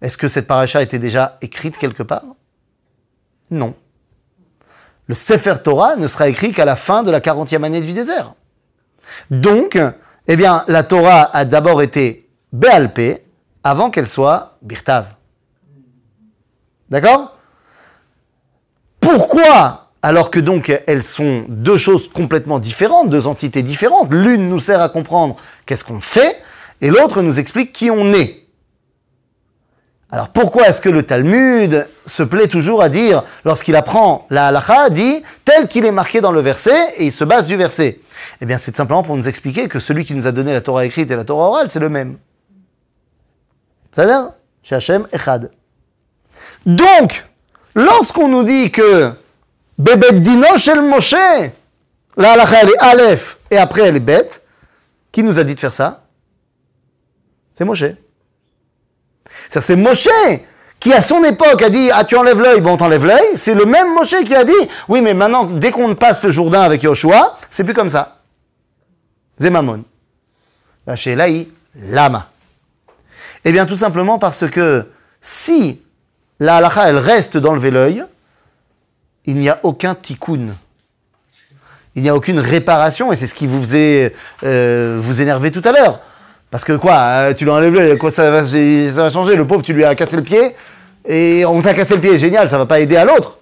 [SPEAKER 1] Est-ce que cette paracha était déjà écrite quelque part? Non. Le Sefer Torah ne sera écrit qu'à la fin de la 40e année du désert. Donc, eh bien, la Torah a d'abord été Béalpé avant qu'elle soit Birtav. D'accord? Pourquoi, alors que donc elles sont deux choses complètement différentes, deux entités différentes, l'une nous sert à comprendre qu'est-ce qu'on fait, et l'autre nous explique qui on est? Alors pourquoi est-ce que le Talmud se plaît toujours à dire, lorsqu'il apprend la halakha, dit tel qu'il est marqué dans le verset, et il se base du verset? Eh bien c'est tout simplement pour nous expliquer que celui qui nous a donné la Torah écrite et la Torah orale, c'est le même. C'est-à-dire, Echad. Donc, lorsqu'on nous dit que Bebet Dino shel Moshe, la halakha elle est Aleph, et après elle est bête, qui nous a dit de faire ça? C'est Moshe. C'est Moshe qui, à son époque, a dit Ah, tu enlèves l'œil, bon, t'enlèves l'œil. C'est le même Moshe qui a dit Oui, mais maintenant, dès qu'on passe ce Jourdain avec Yoshua, c'est plus comme ça. Zemamon. La Shelaï, Lama. Eh bien, tout simplement parce que si la halakha, elle reste d'enlever l'œil, il n'y a aucun tikkun. Il n'y a aucune réparation, et c'est ce qui vous faisait euh, vous énerver tout à l'heure. Parce que quoi, euh, tu lui enlèves l'œil, quoi ça va, ça va changer Le pauvre, tu lui as cassé le pied, et on t'a cassé le pied, génial, ça va pas aider à l'autre.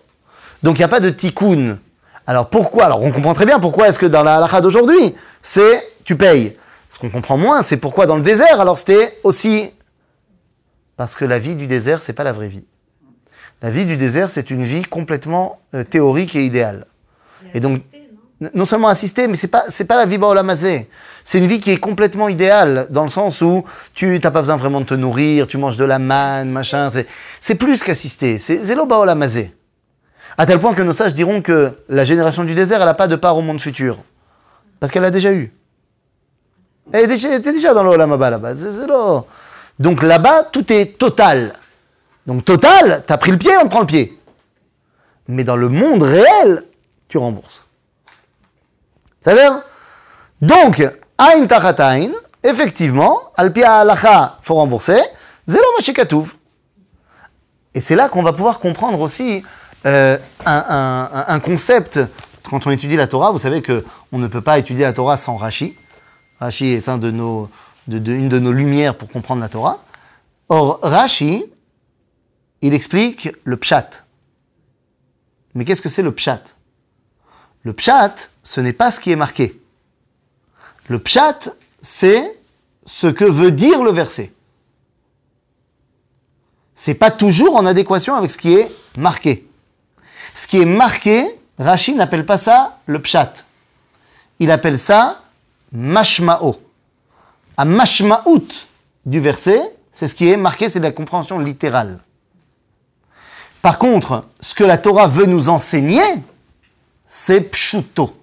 [SPEAKER 1] Donc il n'y a pas de tikkun. Alors pourquoi? Alors on comprend très bien pourquoi est-ce que dans la halakha d'aujourd'hui, c'est tu payes. Ce qu'on comprend moins, c'est pourquoi dans le désert, alors c'était aussi... Parce que la vie du désert, c'est pas la vraie vie. La vie du désert, c'est une vie complètement euh, théorique et idéale. Et donc,
[SPEAKER 4] non?
[SPEAKER 1] seulement assister, mais c'est pas c'est pas la vie baolamazé. C'est une vie qui est complètement idéale dans le sens où tu t'as pas besoin vraiment de te nourrir, tu manges de la manne, machin. C'est c'est plus qu'assister. C'est zélo baolamazé. À tel point que nos sages diront que la génération du désert, elle a pas de part au monde futur, parce qu'elle l'a déjà eu. Elle était déjà dans l'olamaba là-bas. Donc là-bas, tout est total. Donc total, t'as pris le pied, on prend le pied. Mais dans le monde réel, tu rembourses. C'est-à-dire Donc, Ain Tachatain, effectivement, Alpia Halacha, faut rembourser, Zélo Mashikatouv. Et c'est là qu'on va pouvoir comprendre aussi euh, un, concept. Quand on étudie la Torah, vous savez qu'on ne peut pas étudier la Torah sans Rashi. Rashi est une de nos lumières pour comprendre la Torah. Or, Rashi, il explique le pshat. Mais qu'est-ce que c'est le pshat? Le pshat, ce n'est pas ce qui est marqué. Le pshat, c'est ce que veut dire le verset. C'est pas toujours en adéquation avec ce qui est marqué. Ce qui est marqué, Rashi n'appelle pas ça le pshat. Il appelle ça mashma'o. À mashma'out du verset, c'est ce qui est marqué, c'est la compréhension littérale. Par contre, ce que la Torah veut nous enseigner, c'est pshuto.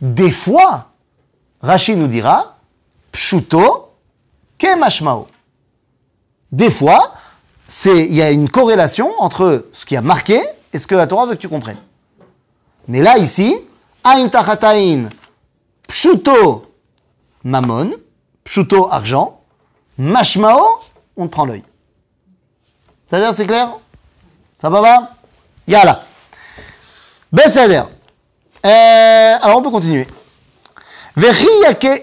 [SPEAKER 1] des fois, Rashi nous dira, pshuto ke mashmao. Des fois, c'est, il y a une corrélation entre ce qui a marqué et ce que la Torah veut que tu comprennes. Mais là, ici, ain tachatain, pshuto mamon, pshuto argent, mashmao, on te prend l'œil. C'est-à-dire, c'est clair? Sababa Yala. Bessader. Euh, alors on peut continuer.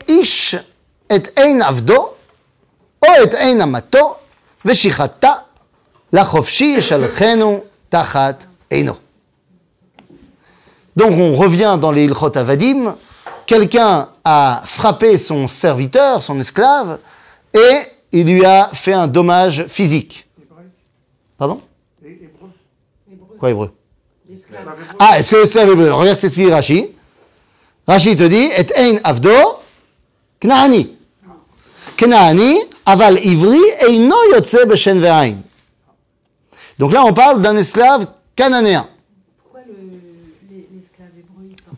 [SPEAKER 1] Ish et ein avdo, et ein amato, la chofshi tachat. Donc on revient dans les Ilchot Avadim, quelqu'un a frappé son serviteur, son esclave, et il lui a fait un dommage physique. Pardon? Quoi hébreu. Ah, est-ce que l'esclave hébreu Regarde c'est ici Rashi. Rashi te dit, et ein avdo knaani. Knaani, aval ivri, eino yotze beshen ve'ain. Donc là, on parle d'un esclave cananéen.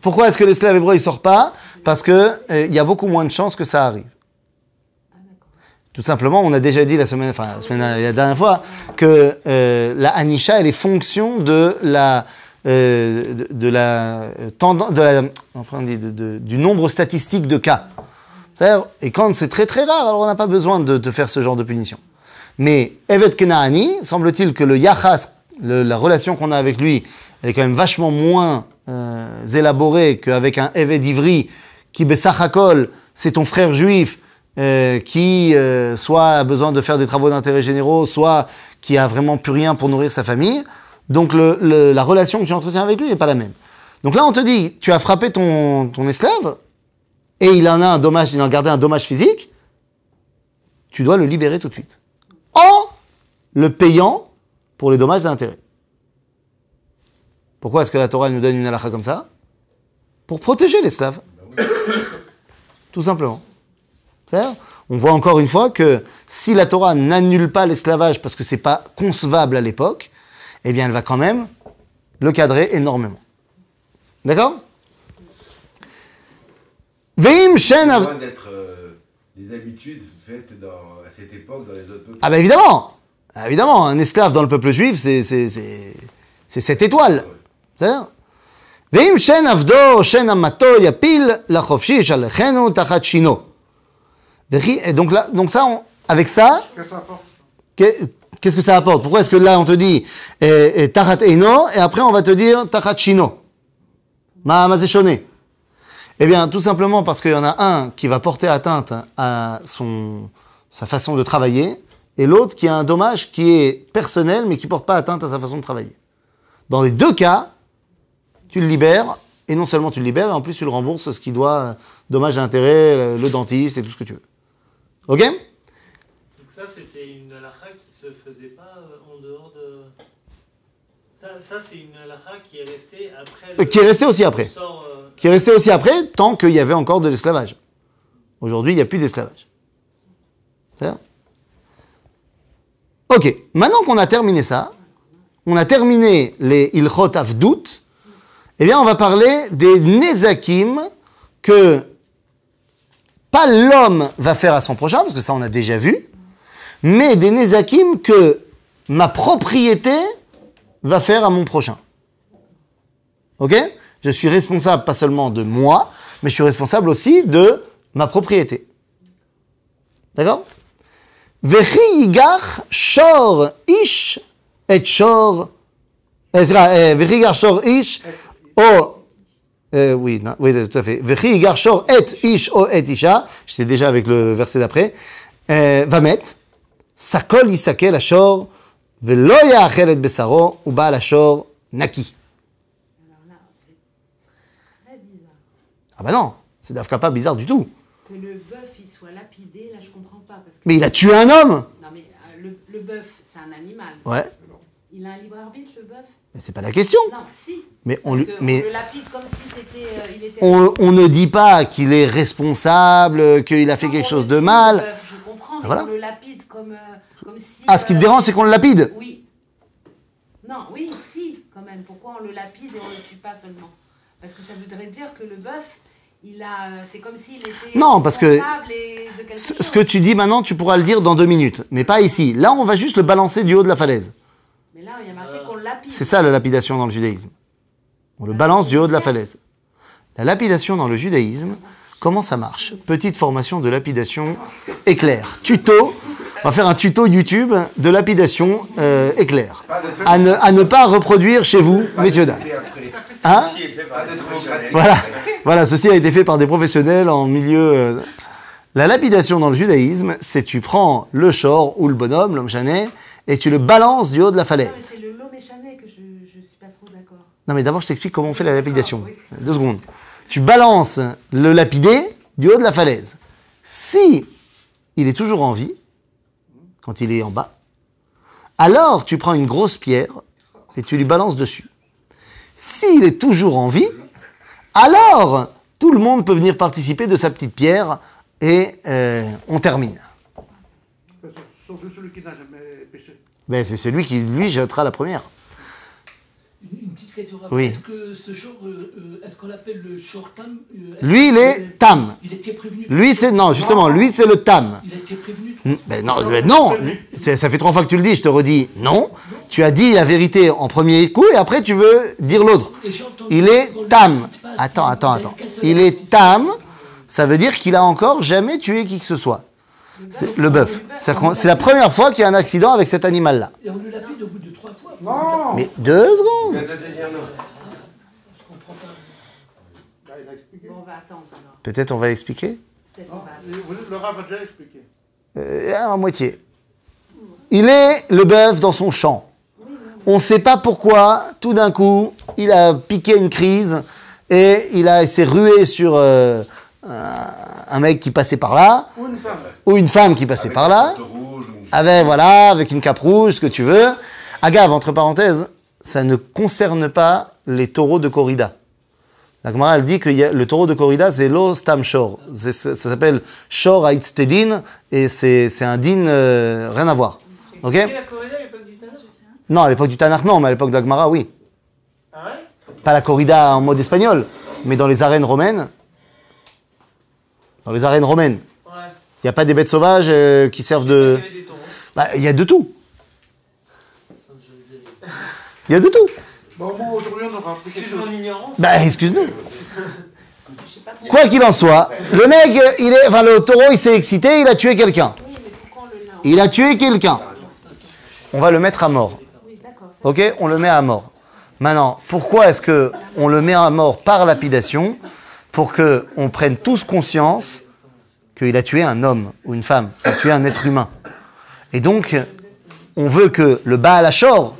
[SPEAKER 4] Pourquoi
[SPEAKER 1] est-ce que l'esclave hébreu il sort pas? Parce que euh, y a beaucoup moins de chances que ça arrive. Tout simplement, on a déjà dit la semaine, enfin la dernière fois que euh, la anisha elle est fonction de la euh, de, la tendance du nombre statistique de cas. Et quand c'est très très rare, alors on n'a pas besoin de, faire ce genre de punition. Mais Evet Kenaani, semble-t-il que le yachas, la relation qu'on a avec lui, elle est quand même vachement moins euh, élaborée qu'avec un Evet Ivri qui, Bessachakol, c'est ton frère juif euh, qui euh, soit a besoin de faire des travaux d'intérêt généraux, soit qui a vraiment plus rien pour nourrir sa famille. Donc le- le- la relation que tu entretiens avec lui n'est pas la même. Donc là, on te dit, tu as frappé ton, ton esclave et il en a un dommage, il en a gardé un dommage physique, tu dois le libérer tout de suite. En le payant pour les dommages et intérêts. Pourquoi est-ce que la Torah nous donne une halakha comme ça? Pour protéger l'esclave. Tout simplement. On voit encore une fois que si la Torah n'annule pas l'esclavage parce que ce n'est pas concevable à l'époque, eh bien elle va quand même le cadrer énormément. D'accord? Veim Shen
[SPEAKER 8] d'être euh, les habitudes faites à cette époque dans les autres peuples.
[SPEAKER 1] Ah bah évidemment un esclave dans le peuple juif, c'est cette étoile. Veim Shen Avdo Shen Amato Yapil Lachovshish Alechenu Tachat et donc, là, donc ça, on- avec ça,
[SPEAKER 6] Qu'est-ce que ça apporte
[SPEAKER 1] Pourquoi est-ce que là on te dit eh, eh, tachat eno et après on va te dire tachat shino? Eh bien, tout simplement parce qu'il y en a un qui va porter atteinte à son, sa façon de travailler et l'autre qui a un dommage qui est personnel mais qui porte pas atteinte à sa façon de travailler. Dans les deux cas, tu le libères et non seulement tu le libères, mais en plus tu le rembourses ce qui doit, euh, dommage et intérêt, le dentiste et tout ce que tu veux. Ok
[SPEAKER 7] Donc ça, c'était une halakha qui se faisait pas euh, en dehors de... Ça, ça c'est une halakha qui est restée après...
[SPEAKER 1] Euh, Qui est restée aussi après.
[SPEAKER 7] le sort, euh,
[SPEAKER 1] qui est resté aussi après, tant qu'il y avait encore de l'esclavage. Aujourd'hui, il n'y a plus d'esclavage. C'est ça Ok, maintenant qu'on a terminé ça, on a terminé les Ilchot Avdout, eh bien, on va parler des Nezakim que pas l'homme va faire à son prochain, parce que ça on a déjà vu, mais des Nezakim que ma propriété va faire à mon prochain. Ok? Je suis responsable pas seulement de moi, mais je suis responsable aussi de ma propriété. D'accord? Shor ish et shor eh, euh, oui, non, oui, tout à fait. Vechi garshor et ish o et isha. J'étais déjà avec le verset d'après. Euh, Vamet. Sakol yisakel ashor. Velo yachel et
[SPEAKER 4] besaro. Ou baal ashor naki.
[SPEAKER 1] Ah bah non, c'est d'Afka pas bizarre du tout.
[SPEAKER 4] Que le bœuf il soit lapidé, là je comprends pas. Parce que
[SPEAKER 1] mais il a tué un homme
[SPEAKER 4] Non mais euh, le, le bœuf, c'est un animal.
[SPEAKER 1] Ouais.
[SPEAKER 4] Il a un libre arbitre le bœuf?
[SPEAKER 1] Mais c'est pas la question
[SPEAKER 4] Non, bah, si
[SPEAKER 1] mais on,
[SPEAKER 4] Parce
[SPEAKER 1] lui,
[SPEAKER 4] que
[SPEAKER 1] mais
[SPEAKER 4] on le lapide comme si c'était. euh, il était.
[SPEAKER 1] on, on ne dit pas qu'il est responsable, qu'il a fait
[SPEAKER 4] Non,
[SPEAKER 1] quelque chose de mal.
[SPEAKER 4] le bœuf, je comprends, mais
[SPEAKER 1] Voilà.
[SPEAKER 4] on le lapide comme, euh, comme si.
[SPEAKER 1] Ah, ce qui te
[SPEAKER 4] euh,
[SPEAKER 1] dérange, c'est qu'on le lapide
[SPEAKER 4] Oui. Non, oui, si, quand même. Pourquoi on le lapide et on le tue pas seulement? Parce que ça voudrait dire que le bœuf, il a, c'est comme s'il était
[SPEAKER 1] Non, parce que
[SPEAKER 4] responsable et de quelque
[SPEAKER 1] Ce,
[SPEAKER 4] chose.
[SPEAKER 1] ce que tu dis maintenant, tu pourras le dire dans deux minutes, mais pas ici. Là, on va juste le balancer du haut de la falaise.
[SPEAKER 4] Mais là, il y a marqué qu'on lapide.
[SPEAKER 1] C'est ça la lapidation dans le judaïsme. On le balance du haut de la falaise. La lapidation dans le judaïsme, comment ça marche? Petite formation de lapidation éclair. Tuto. On va faire un tuto YouTube de lapidation euh, éclair. À ne, pas reproduire chez vous, messieurs dames. Hein? Voilà. voilà, ceci a été fait par des professionnels en milieu. euh, La lapidation dans le judaïsme, c'est tu prends le shor ou le bonhomme, l'homme chané, et tu le balances du haut de la falaise.
[SPEAKER 4] c'est le lot méchané que je, je suis pas trop d'accord.
[SPEAKER 1] Non, mais d'abord, je t'explique comment on fait la lapidation. Deux secondes. Tu balances le lapidé du haut de la falaise. Si il est toujours en vie, quand il est en bas, alors tu prends une grosse pierre et tu lui balances dessus. S'il est toujours en vie, alors tout le monde peut venir participer de sa petite pierre et euh, on termine.
[SPEAKER 6] Sauf celui qui n'a jamais péché.
[SPEAKER 1] Ben, c'est celui qui, lui, jettera la première.
[SPEAKER 2] Une, une petite question rapide.
[SPEAKER 1] Oui.
[SPEAKER 2] Est-ce que ce short, euh, euh, est-ce qu'on l'appelle le short tam euh,
[SPEAKER 1] Lui, il est tam.
[SPEAKER 2] Il été prévenu.
[SPEAKER 1] Lui, c'est non, justement, lui, c'est le tam.
[SPEAKER 2] Il a été prévenu.
[SPEAKER 1] Hmm, Ben non, ben ça fait trois fois que tu le dis, je te redis non. Tu as dit la vérité en premier coup et après tu veux dire l'autre. Il est tam. Attends, attends, attends. Il est tam, ça veut dire qu'il a encore jamais tué qui que ce soit. Le bœuf. C'est la première fois qu'il y a un accident avec cet animal-là.
[SPEAKER 2] Et on
[SPEAKER 6] Non
[SPEAKER 1] Mais deux secondes.
[SPEAKER 3] Mais de dire non.
[SPEAKER 2] Je comprends pas.
[SPEAKER 6] Bah.
[SPEAKER 1] Peut-être on va expliquer
[SPEAKER 4] Peut-être on va
[SPEAKER 6] Et vous- Le Rav a déjà expliqué.
[SPEAKER 1] Euh, à moitié. Il est le bœuf dans son champ. On ne sait pas pourquoi, tout d'un coup, il a piqué une crise et il, a- il s'est rué sur euh, un, mec qui passait par là,
[SPEAKER 6] Ou une femme.
[SPEAKER 1] ou une femme qui passait
[SPEAKER 8] Avec
[SPEAKER 1] par là,
[SPEAKER 8] manteau rouge ou-
[SPEAKER 1] avec, voilà, avec une cape rouge, ce que tu veux. Agave, entre parenthèses, ça ne concerne pas les taureaux de corrida. La Gemara, elle dit que le taureau de corrida, c'est lo stam shor. C'est- Ça, s'appelle shor aitztedin, et c'est un din, euh, rien à voir. Ok?
[SPEAKER 7] La corrida à l'époque du Tanakh?
[SPEAKER 1] Non, à l'époque du Tanakh, non, mais à l'époque de la Gemara, oui.
[SPEAKER 7] Ah ouais?
[SPEAKER 1] Pas la corrida en mode espagnol, mais dans les arènes romaines. Dans les arènes romaines.
[SPEAKER 7] Ouais.
[SPEAKER 1] Il n'y a pas des bêtes sauvages euh, qui servent de... Bah, il y a de tout.
[SPEAKER 7] Ça, je le dis.
[SPEAKER 1] Il y a de tout.
[SPEAKER 6] Bon, moi, aujourd'hui, on aura.
[SPEAKER 1] Bah, excuse-nous. Quoi qu'il en soit, le mec, euh, il est, enfin, le taureau, il s'est excité, il a tué quelqu'un. Il a tué quelqu'un. On va le mettre à mort.
[SPEAKER 4] Oui, d'accord. ça-
[SPEAKER 1] Ok On le met à mort. Maintenant, pourquoi est-ce que on le met à mort par lapidation Pour que on prenne tous conscience qu'il a tué un homme ou une femme, qu'il a tué un être humain? Et donc, on veut que le Baal
[SPEAKER 8] ça.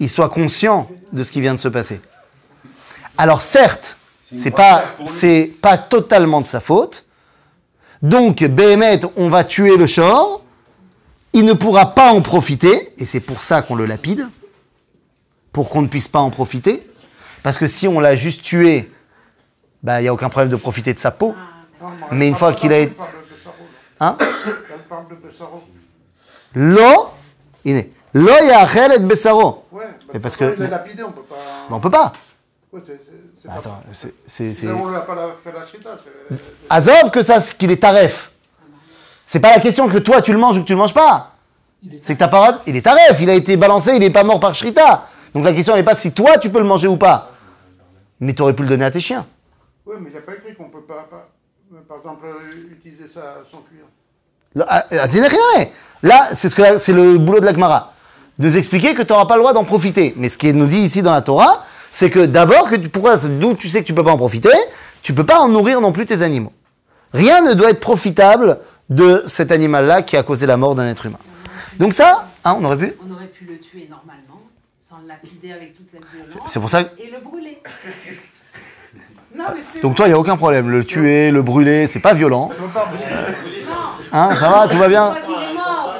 [SPEAKER 1] Il soit conscient de ce qui vient de se passer. Alors certes, c'est pas c'est pas totalement de sa faute. Donc Béhémet, on va tuer le shor. Il ne pourra pas en profiter et c'est pour ça qu'on le lapide pour qu'on ne puisse pas en profiter parce que si on l'a juste tué, bah il y a aucun problème de profiter de sa peau.
[SPEAKER 6] Non,
[SPEAKER 1] Mais une fois qu'il a été-
[SPEAKER 6] parle de Bessaro, là.
[SPEAKER 1] Hein
[SPEAKER 6] Elle parle de Bessaro.
[SPEAKER 1] Lo, il est lo yachel et bessaro.
[SPEAKER 6] Ouais, bah,
[SPEAKER 1] Mais parce que-
[SPEAKER 6] Il est lapidé, on peut pas.
[SPEAKER 1] Mais on peut pas.
[SPEAKER 6] Ouais, c'est- c'est- c'est pas-
[SPEAKER 1] Attends, c'est c'est- c'est-
[SPEAKER 6] Mais On lui a pas la- fait la shrita. c'est-
[SPEAKER 1] Azov que ça, qu'il est taref. C'est pas la question que toi tu le manges ou que tu le manges pas. C'est que t'as pas. Il est taref, il a été balancé, il est pas mort par Shrita. Donc la question n'est pas de si toi tu peux le manger ou pas. Mais tu aurais pu le donner à tes chiens.
[SPEAKER 6] Oui, mais il n'y a pas écrit qu'on peut pas, pas- par exemple, euh, utiliser ça à s'enfuir.
[SPEAKER 1] Là, ah, ah, c'est. Là, c'est ce que la- c'est le boulot de la Gemara. De nous expliquer que tu n'auras pas le droit d'en profiter. Mais ce qui nous dit ici dans la Torah, c'est que d'abord, que tu, pourquoi, d'où tu sais que tu peux pas en profiter, tu peux pas en nourrir non plus tes animaux. Rien ne doit être profitable de cet animal-là qui a causé la mort d'un être humain. Donc ça, hein, on aurait pu.
[SPEAKER 4] On aurait pu le tuer normalement, sans le lapider avec toute cette violence.
[SPEAKER 1] C'est pour ça. que-
[SPEAKER 4] Et le brûler. non, mais c'est.
[SPEAKER 1] Donc toi, il y a aucun problème. Le tuer, le brûler, c'est pas violent. Hein, ça va, tout va bien.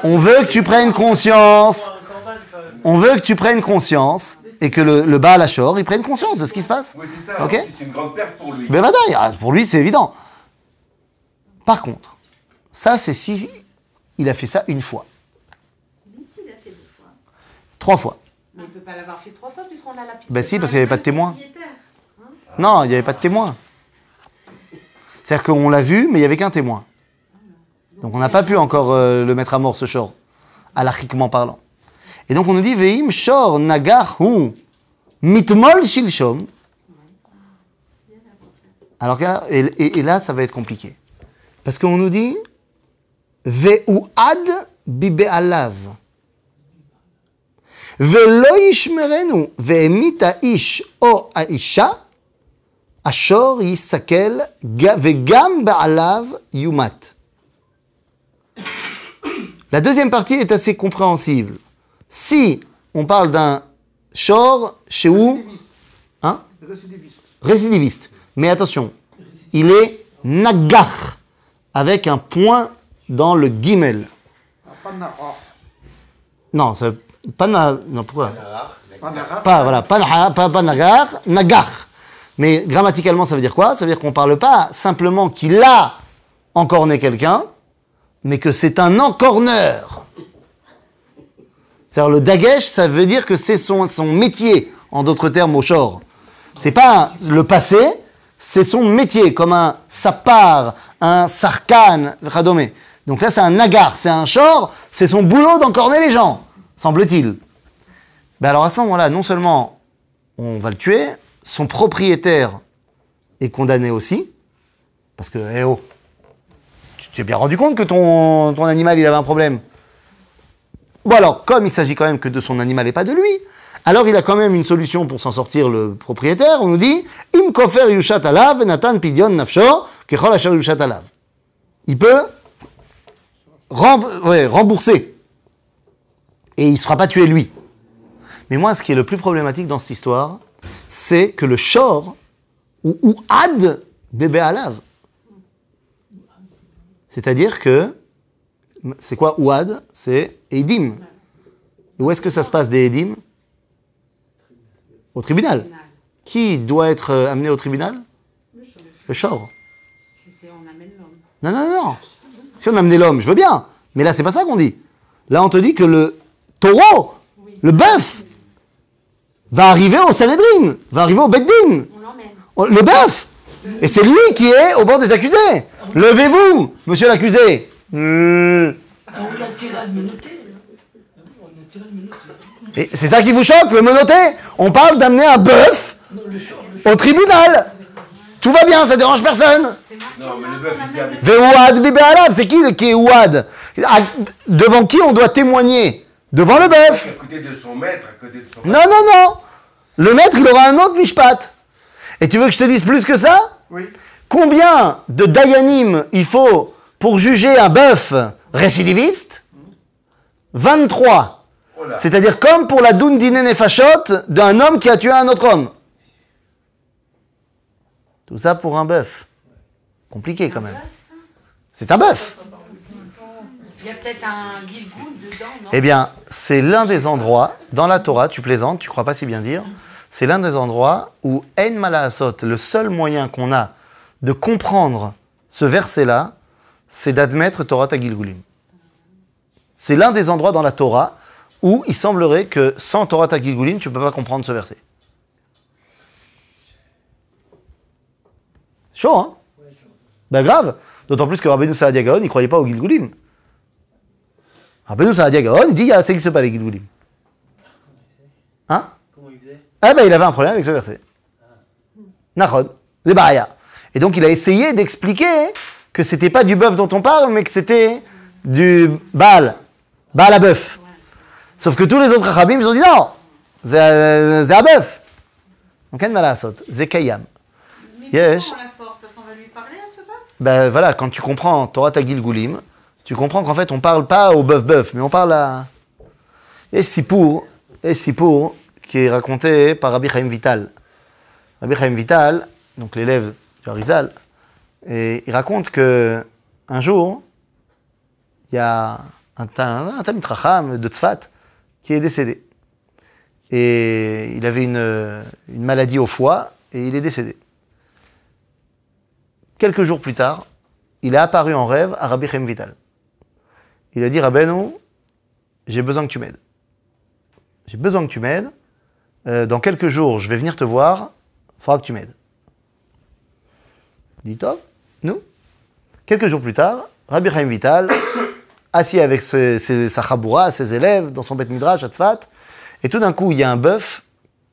[SPEAKER 1] On veut que tu prennes conscience.
[SPEAKER 7] Un corban, quand même.
[SPEAKER 1] On veut que tu prennes conscience et que le, le Baal Hachor, il prenne conscience de ce qui se passe.
[SPEAKER 8] Oui, c'est ça. C'est une grande perte pour lui.
[SPEAKER 1] Ben ah, pour lui c'est évident. Par contre, ça c'est si il a fait ça une fois,
[SPEAKER 4] Mais s'il a fait deux fois.
[SPEAKER 1] trois fois.
[SPEAKER 4] Mais il peut pas l'avoir fait trois fois puisqu'on a lapidé.
[SPEAKER 1] Ben si, parce qu'il y avait pas de témoin.
[SPEAKER 4] Propriétaire.
[SPEAKER 1] Non, il n'y avait pas de témoin. C'est-à-dire qu'on l'a vu, mais il n'y avait qu'un témoin. Donc on n'a pas pu encore euh, le mettre à mort, ce shor, alachiquement parlant. Et donc on nous dit, Veim shor nagar hu mitmol shilshom. Alors et, là, ça va être compliqué. Parce qu'on nous dit, Ve'uad bibe'alav. Ve'lo yishmerenu ve'emit ha'ish o ha'isha, ashor yisakel ga- ve'gam ba'alav yumat. La deuxième partie est assez compréhensible. Si on parle d'un shor chez où Hein
[SPEAKER 6] Récidiviste.
[SPEAKER 1] Récidiviste. Mais attention, il est nagar, avec un point dans le gimel.
[SPEAKER 6] Ah, Pas Nara.
[SPEAKER 1] Non, ça, pas na, non, pourquoi
[SPEAKER 6] Pas
[SPEAKER 1] voilà, pas, na- pas, pas nagar, nagar. Mais grammaticalement, ça veut dire quoi? Ça veut dire qu'on parle pas simplement qu'il a encorné quelqu'un, mais que c'est un encorneur. Le dagesh, ça veut dire que c'est son, métier, en d'autres termes, au shor. C'est pas le passé, c'est son métier, comme un sapar, un sarkan, radome. Donc là, c'est un nagar, c'est un shor, c'est son boulot d'encorner les gens, semble-t-il. Ben alors à ce moment-là, non seulement on va le tuer, son propriétaire est condamné aussi, parce que, eh oh, tu t'es bien rendu compte que ton, ton animal, il avait un problème. Bon alors, comme il s'agit quand même que de son animal et pas de lui, alors il a quand même une solution pour s'en sortir, le propriétaire. On nous dit, im yushat alav, natan pidion nafsho, kechol yushat alav. Il peut rembourser. Et il ne sera pas tué lui. Mais moi, ce qui est le plus problématique dans cette histoire, c'est que le shor, ou, ou ad, bébé alav. C'est-à-dire que, c'est quoi ouad C'est edim. Et où est-ce que ça se passe des edim Au tribunal. Qui doit être euh, amené au tribunal Le
[SPEAKER 4] c'est on amène l'homme.
[SPEAKER 1] Non, non, non. Si on amenait l'homme, je veux bien. Mais là, c'est pas ça qu'on dit. Là, on te dit que le taureau, le bœuf, va arriver au Sanhedrin, va arriver au Beddin.
[SPEAKER 4] On l'emmène.
[SPEAKER 1] Oh, Le bœuf Et c'est lui qui est au bord des accusés. Levez-vous, monsieur l'accusé.
[SPEAKER 2] Menotter.
[SPEAKER 1] Et c'est ça qui vous choque, le menotté? On parle d'amener un bœuf au tribunal. Tout va bien, ça dérange personne.
[SPEAKER 4] C'est
[SPEAKER 1] qui le- qui est ouad? Ah, Devant qui on doit témoigner? Devant le bœuf. Non, non, non Le maître, il aura un autre mishpat. Et tu veux que je te dise plus que ça?
[SPEAKER 6] Oui.
[SPEAKER 1] Combien de dayanim il faut pour juger un bœuf récidiviste 23.
[SPEAKER 8] Oh là.
[SPEAKER 1] C'est-à-dire comme pour la dundine nefashot d'un homme qui a tué un autre homme. Tout ça pour un bœuf. Compliqué quand même. C'est un bœuf.
[SPEAKER 4] Il y a peut-être un guilgoul dedans, non?
[SPEAKER 1] Eh bien, c'est l'un des endroits, dans la Torah, tu plaisantes, tu crois pas si bien dire, c'est l'un des endroits où En Malaasot, le seul moyen qu'on a de comprendre ce verset-là, c'est d'admettre Torah Tagilgulim. C'est l'un des endroits dans la Torah où il semblerait que sans Torah Tagilgulim, tu ne peux pas comprendre ce verset. Chaud, hein? Ben grave. D'autant plus que Rabbeinu Saadia Gaon, il ne croyait pas au Gilgulim. Rabbeinu Saadia Gaon, il dit, ah, ça n'existe pas les Gilgulim. Hein?
[SPEAKER 7] Comment il faisait?
[SPEAKER 1] Eh ben, il avait un problème avec ce verset. Nachon, des baraya. Et donc, il a essayé d'expliquer que c'était pas du bœuf dont on parle, mais que c'était du Baal. Baal à bœuf. Sauf que tous les autres Rabim, ils ont dit non, c'est un bœuf. Donc, en malasot, c'est kayam.
[SPEAKER 4] Mais
[SPEAKER 1] Yes.
[SPEAKER 4] pourquoi on Parce qu'on va lui parler à ce bœuf?
[SPEAKER 1] Ben voilà, quand tu comprends Torah Tagil Goulim, tu comprends qu'en fait, on parle pas au bœuf-bœuf, mais on parle à. Et Sipour, et Sipour, qui est raconté par Rabbi Chaim Vital. Rabbi Chaim Vital, donc l'élève du Harizal, et il raconte que un jour, il y a un, un Chacham de Tzfat qui est décédé. Et il avait une, une maladie au foie et il est décédé. Quelques jours plus tard, il est apparu en rêve à Rabbi Chaim Vital. Il a dit Rabbeinu, j'ai besoin que tu m'aides. J'ai besoin que tu m'aides. Euh, dans quelques jours, je vais venir te voir. Il faudra que tu m'aides. Il dit Top. Nous. Quelques jours plus tard, Rabbi Chaim Vital, assis avec ses, ses- sa chaboura, ses élèves, dans son bête midrash à Tzfat, et tout d'un coup, il y a un bœuf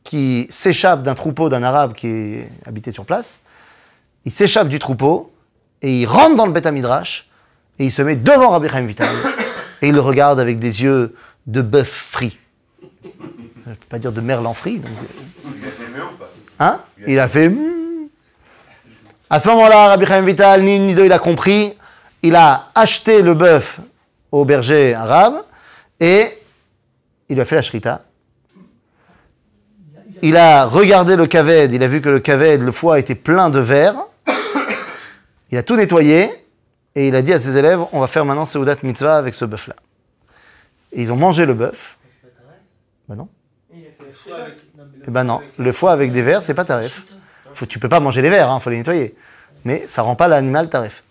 [SPEAKER 1] qui s'échappe d'un troupeau d'un arabe qui habitait sur place. Il s'échappe du troupeau et il rentre dans le bête midrash et il se met devant Rabbi Chaim Vital et il le regarde avec des yeux de bœuf frit. Je ne peux pas dire de merlan frit. donc-
[SPEAKER 3] Il a fait mieux ou pas?
[SPEAKER 1] Hein? Il a fait. Hmm. À ce moment-là, Rabbi Chaim Vital, ni une ni deux, il a compris. Il a acheté le bœuf au berger arabe et il lui a fait la shrita. Il a regardé le kaved, il a vu que le kaved, le foie était plein de verre. Il a tout nettoyé et il a dit à ses élèves on va faire maintenant Seudat Mitzvah avec ce bœuf-là. Et ils ont mangé le bœuf. Ben non.
[SPEAKER 7] Et
[SPEAKER 1] Eh ben non, le foie avec des vers, c'est pas taref. Faut, tu peux pas manger les vers, il faut les nettoyer. Mais ça rend pas l'animal taref.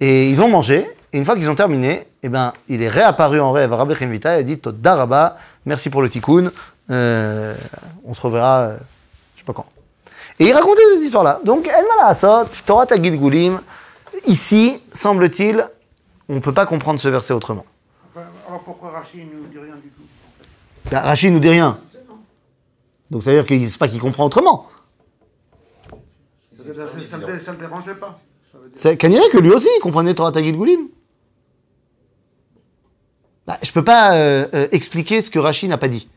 [SPEAKER 1] Et ils ont mangé, et une fois qu'ils ont terminé, eh ben, il est réapparu en rêve à Rabbi Chaim Vital, il a dit Toda Rabba, merci pour le tikkun, euh, on se reverra, euh, je sais pas quand. Et il racontait cette histoire-là. Donc, El Malasot, Torah Tagil Goulim, ici, semble-t-il, on ne peut pas comprendre ce verset autrement.
[SPEAKER 6] Alors pourquoi Rachid ne nous dit rien du tout en fait?
[SPEAKER 1] Bah, Rachid nous dit rien. Donc ça veut dire que c'est pas qu'il comprend autrement.
[SPEAKER 6] Ça, ne me, dérangeait pas.
[SPEAKER 1] C'est que lui aussi, il comprenait Torah Gilgulim. Bah, je ne peux pas euh, euh, expliquer ce que Rachid n'a pas dit.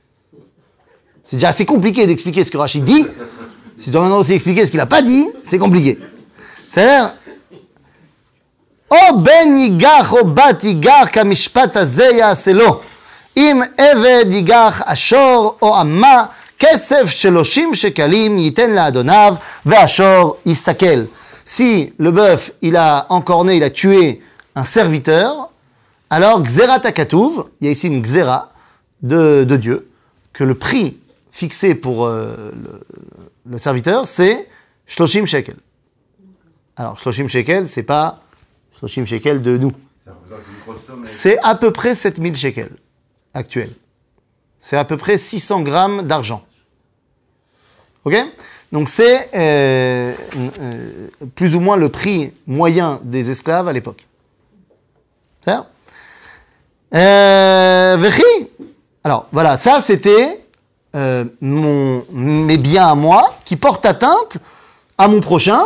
[SPEAKER 1] C'est déjà assez compliqué d'expliquer ce que Rachid dit. Si tu dois maintenant aussi expliquer ce qu'il n'a pas dit, c'est compliqué. C'est-à-dire, oh ben oh Shekalim yiten la. Si le bœuf, il a encorné, il a tué un serviteur, alors xera takatouv, il y a ici une xera de, Dieu, que le prix fixé pour euh, le, le, serviteur, c'est shloshim shekel. Alors shloshim shekel, c'est pas shloshim shekel de nous. C'est à peu près 7000 shekels actuels. C'est à peu près 600 grammes d'argent. Ok? Donc c'est euh, euh, plus ou moins le prix moyen des esclaves à l'époque. C'est ça? Euh. Alors voilà, ça c'était euh, mon, mes biens à moi qui portent atteinte à mon prochain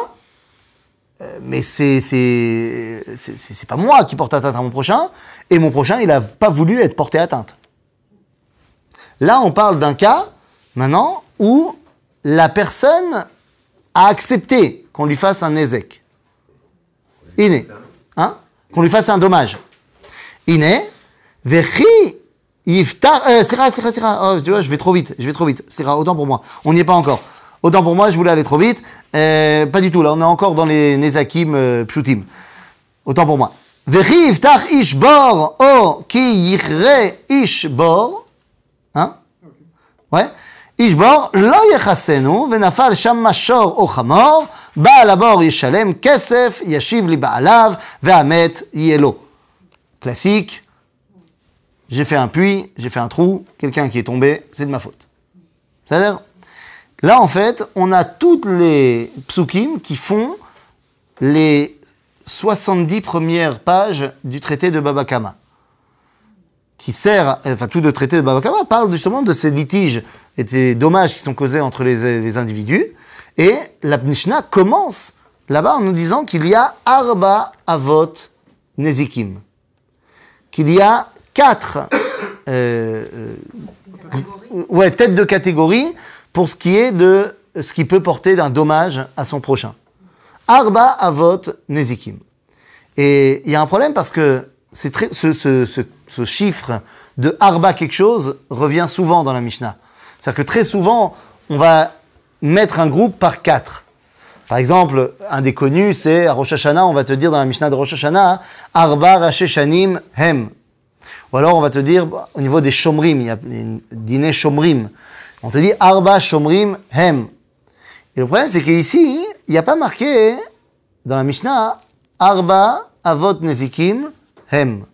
[SPEAKER 1] mais c'est c'est pas moi qui porte atteinte à mon prochain, et mon prochain, il n'a pas voulu être porté atteinte. Là, on parle d'un cas, maintenant, où la personne a accepté qu'on lui fasse un ézec. Iné. Hein? Qu'on lui fasse un dommage. Iné. Vechi yiftar... Euh, Sira, Sira, Sira. Oh, je vais trop vite. Je vais trop vite. Sira, autant pour moi. On n'y est pas encore. Autant pour moi, je voulais aller trop vite. Euh, pas du tout. Là, on est encore dans les Nezakim euh. Autant pour moi. Vechi yiftar ish bor o ki yichre ish bor. Hein Ouais. Classique. J'ai fait un puits, j'ai fait un trou, quelqu'un qui est tombé, c'est de ma faute. C'est-à-dire, là en fait, on a toutes les psukim qui font les 70 premières pages du traité de Babakama qui sert, enfin tout le traité de Baba Kama parle justement de ces litiges et des dommages qui sont causés entre les, individus. Et la Mishnah commence là-bas en nous disant qu'il y a Arba Avot Nezikim. Qu'il y a quatre euh, euh, ouais, têtes de catégorie pour ce qui est de ce qui peut porter d'un dommage à son prochain. Arba Avot Nezikim. Et il y a un problème parce que très, ce, ce, ce, chiffre de Arba quelque chose revient souvent dans la Mishnah. C'est-à-dire que très souvent, on va mettre un groupe par quatre. Par exemple, un des connus, c'est à Rosh Hashanah, on va te dire dans la Mishnah de Rosh Hashanah, Arba Rasheshanim Hem. Ou alors on va te dire, au niveau des Shomrim, il y a les dîners Shomrim. On te dit Arba Shomrim Hem. Et le problème, c'est qu'ici, il n'y a pas marqué dans la Mishnah Arba Avot Nezikim Hem.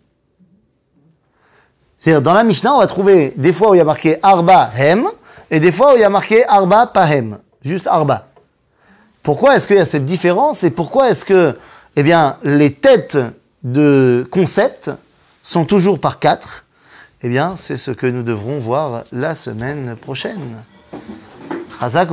[SPEAKER 1] C'est-à-dire, dans la Mishnah, on va trouver des fois où il y a marqué Arba Hem et des fois où il y a marqué Arba Pahem. Juste Arba. Pourquoi est-ce qu'il y a cette différence et pourquoi est-ce que eh bien, les têtes de concept sont toujours par quatre? Eh bien, c'est ce que nous devrons voir la semaine prochaine. Chazak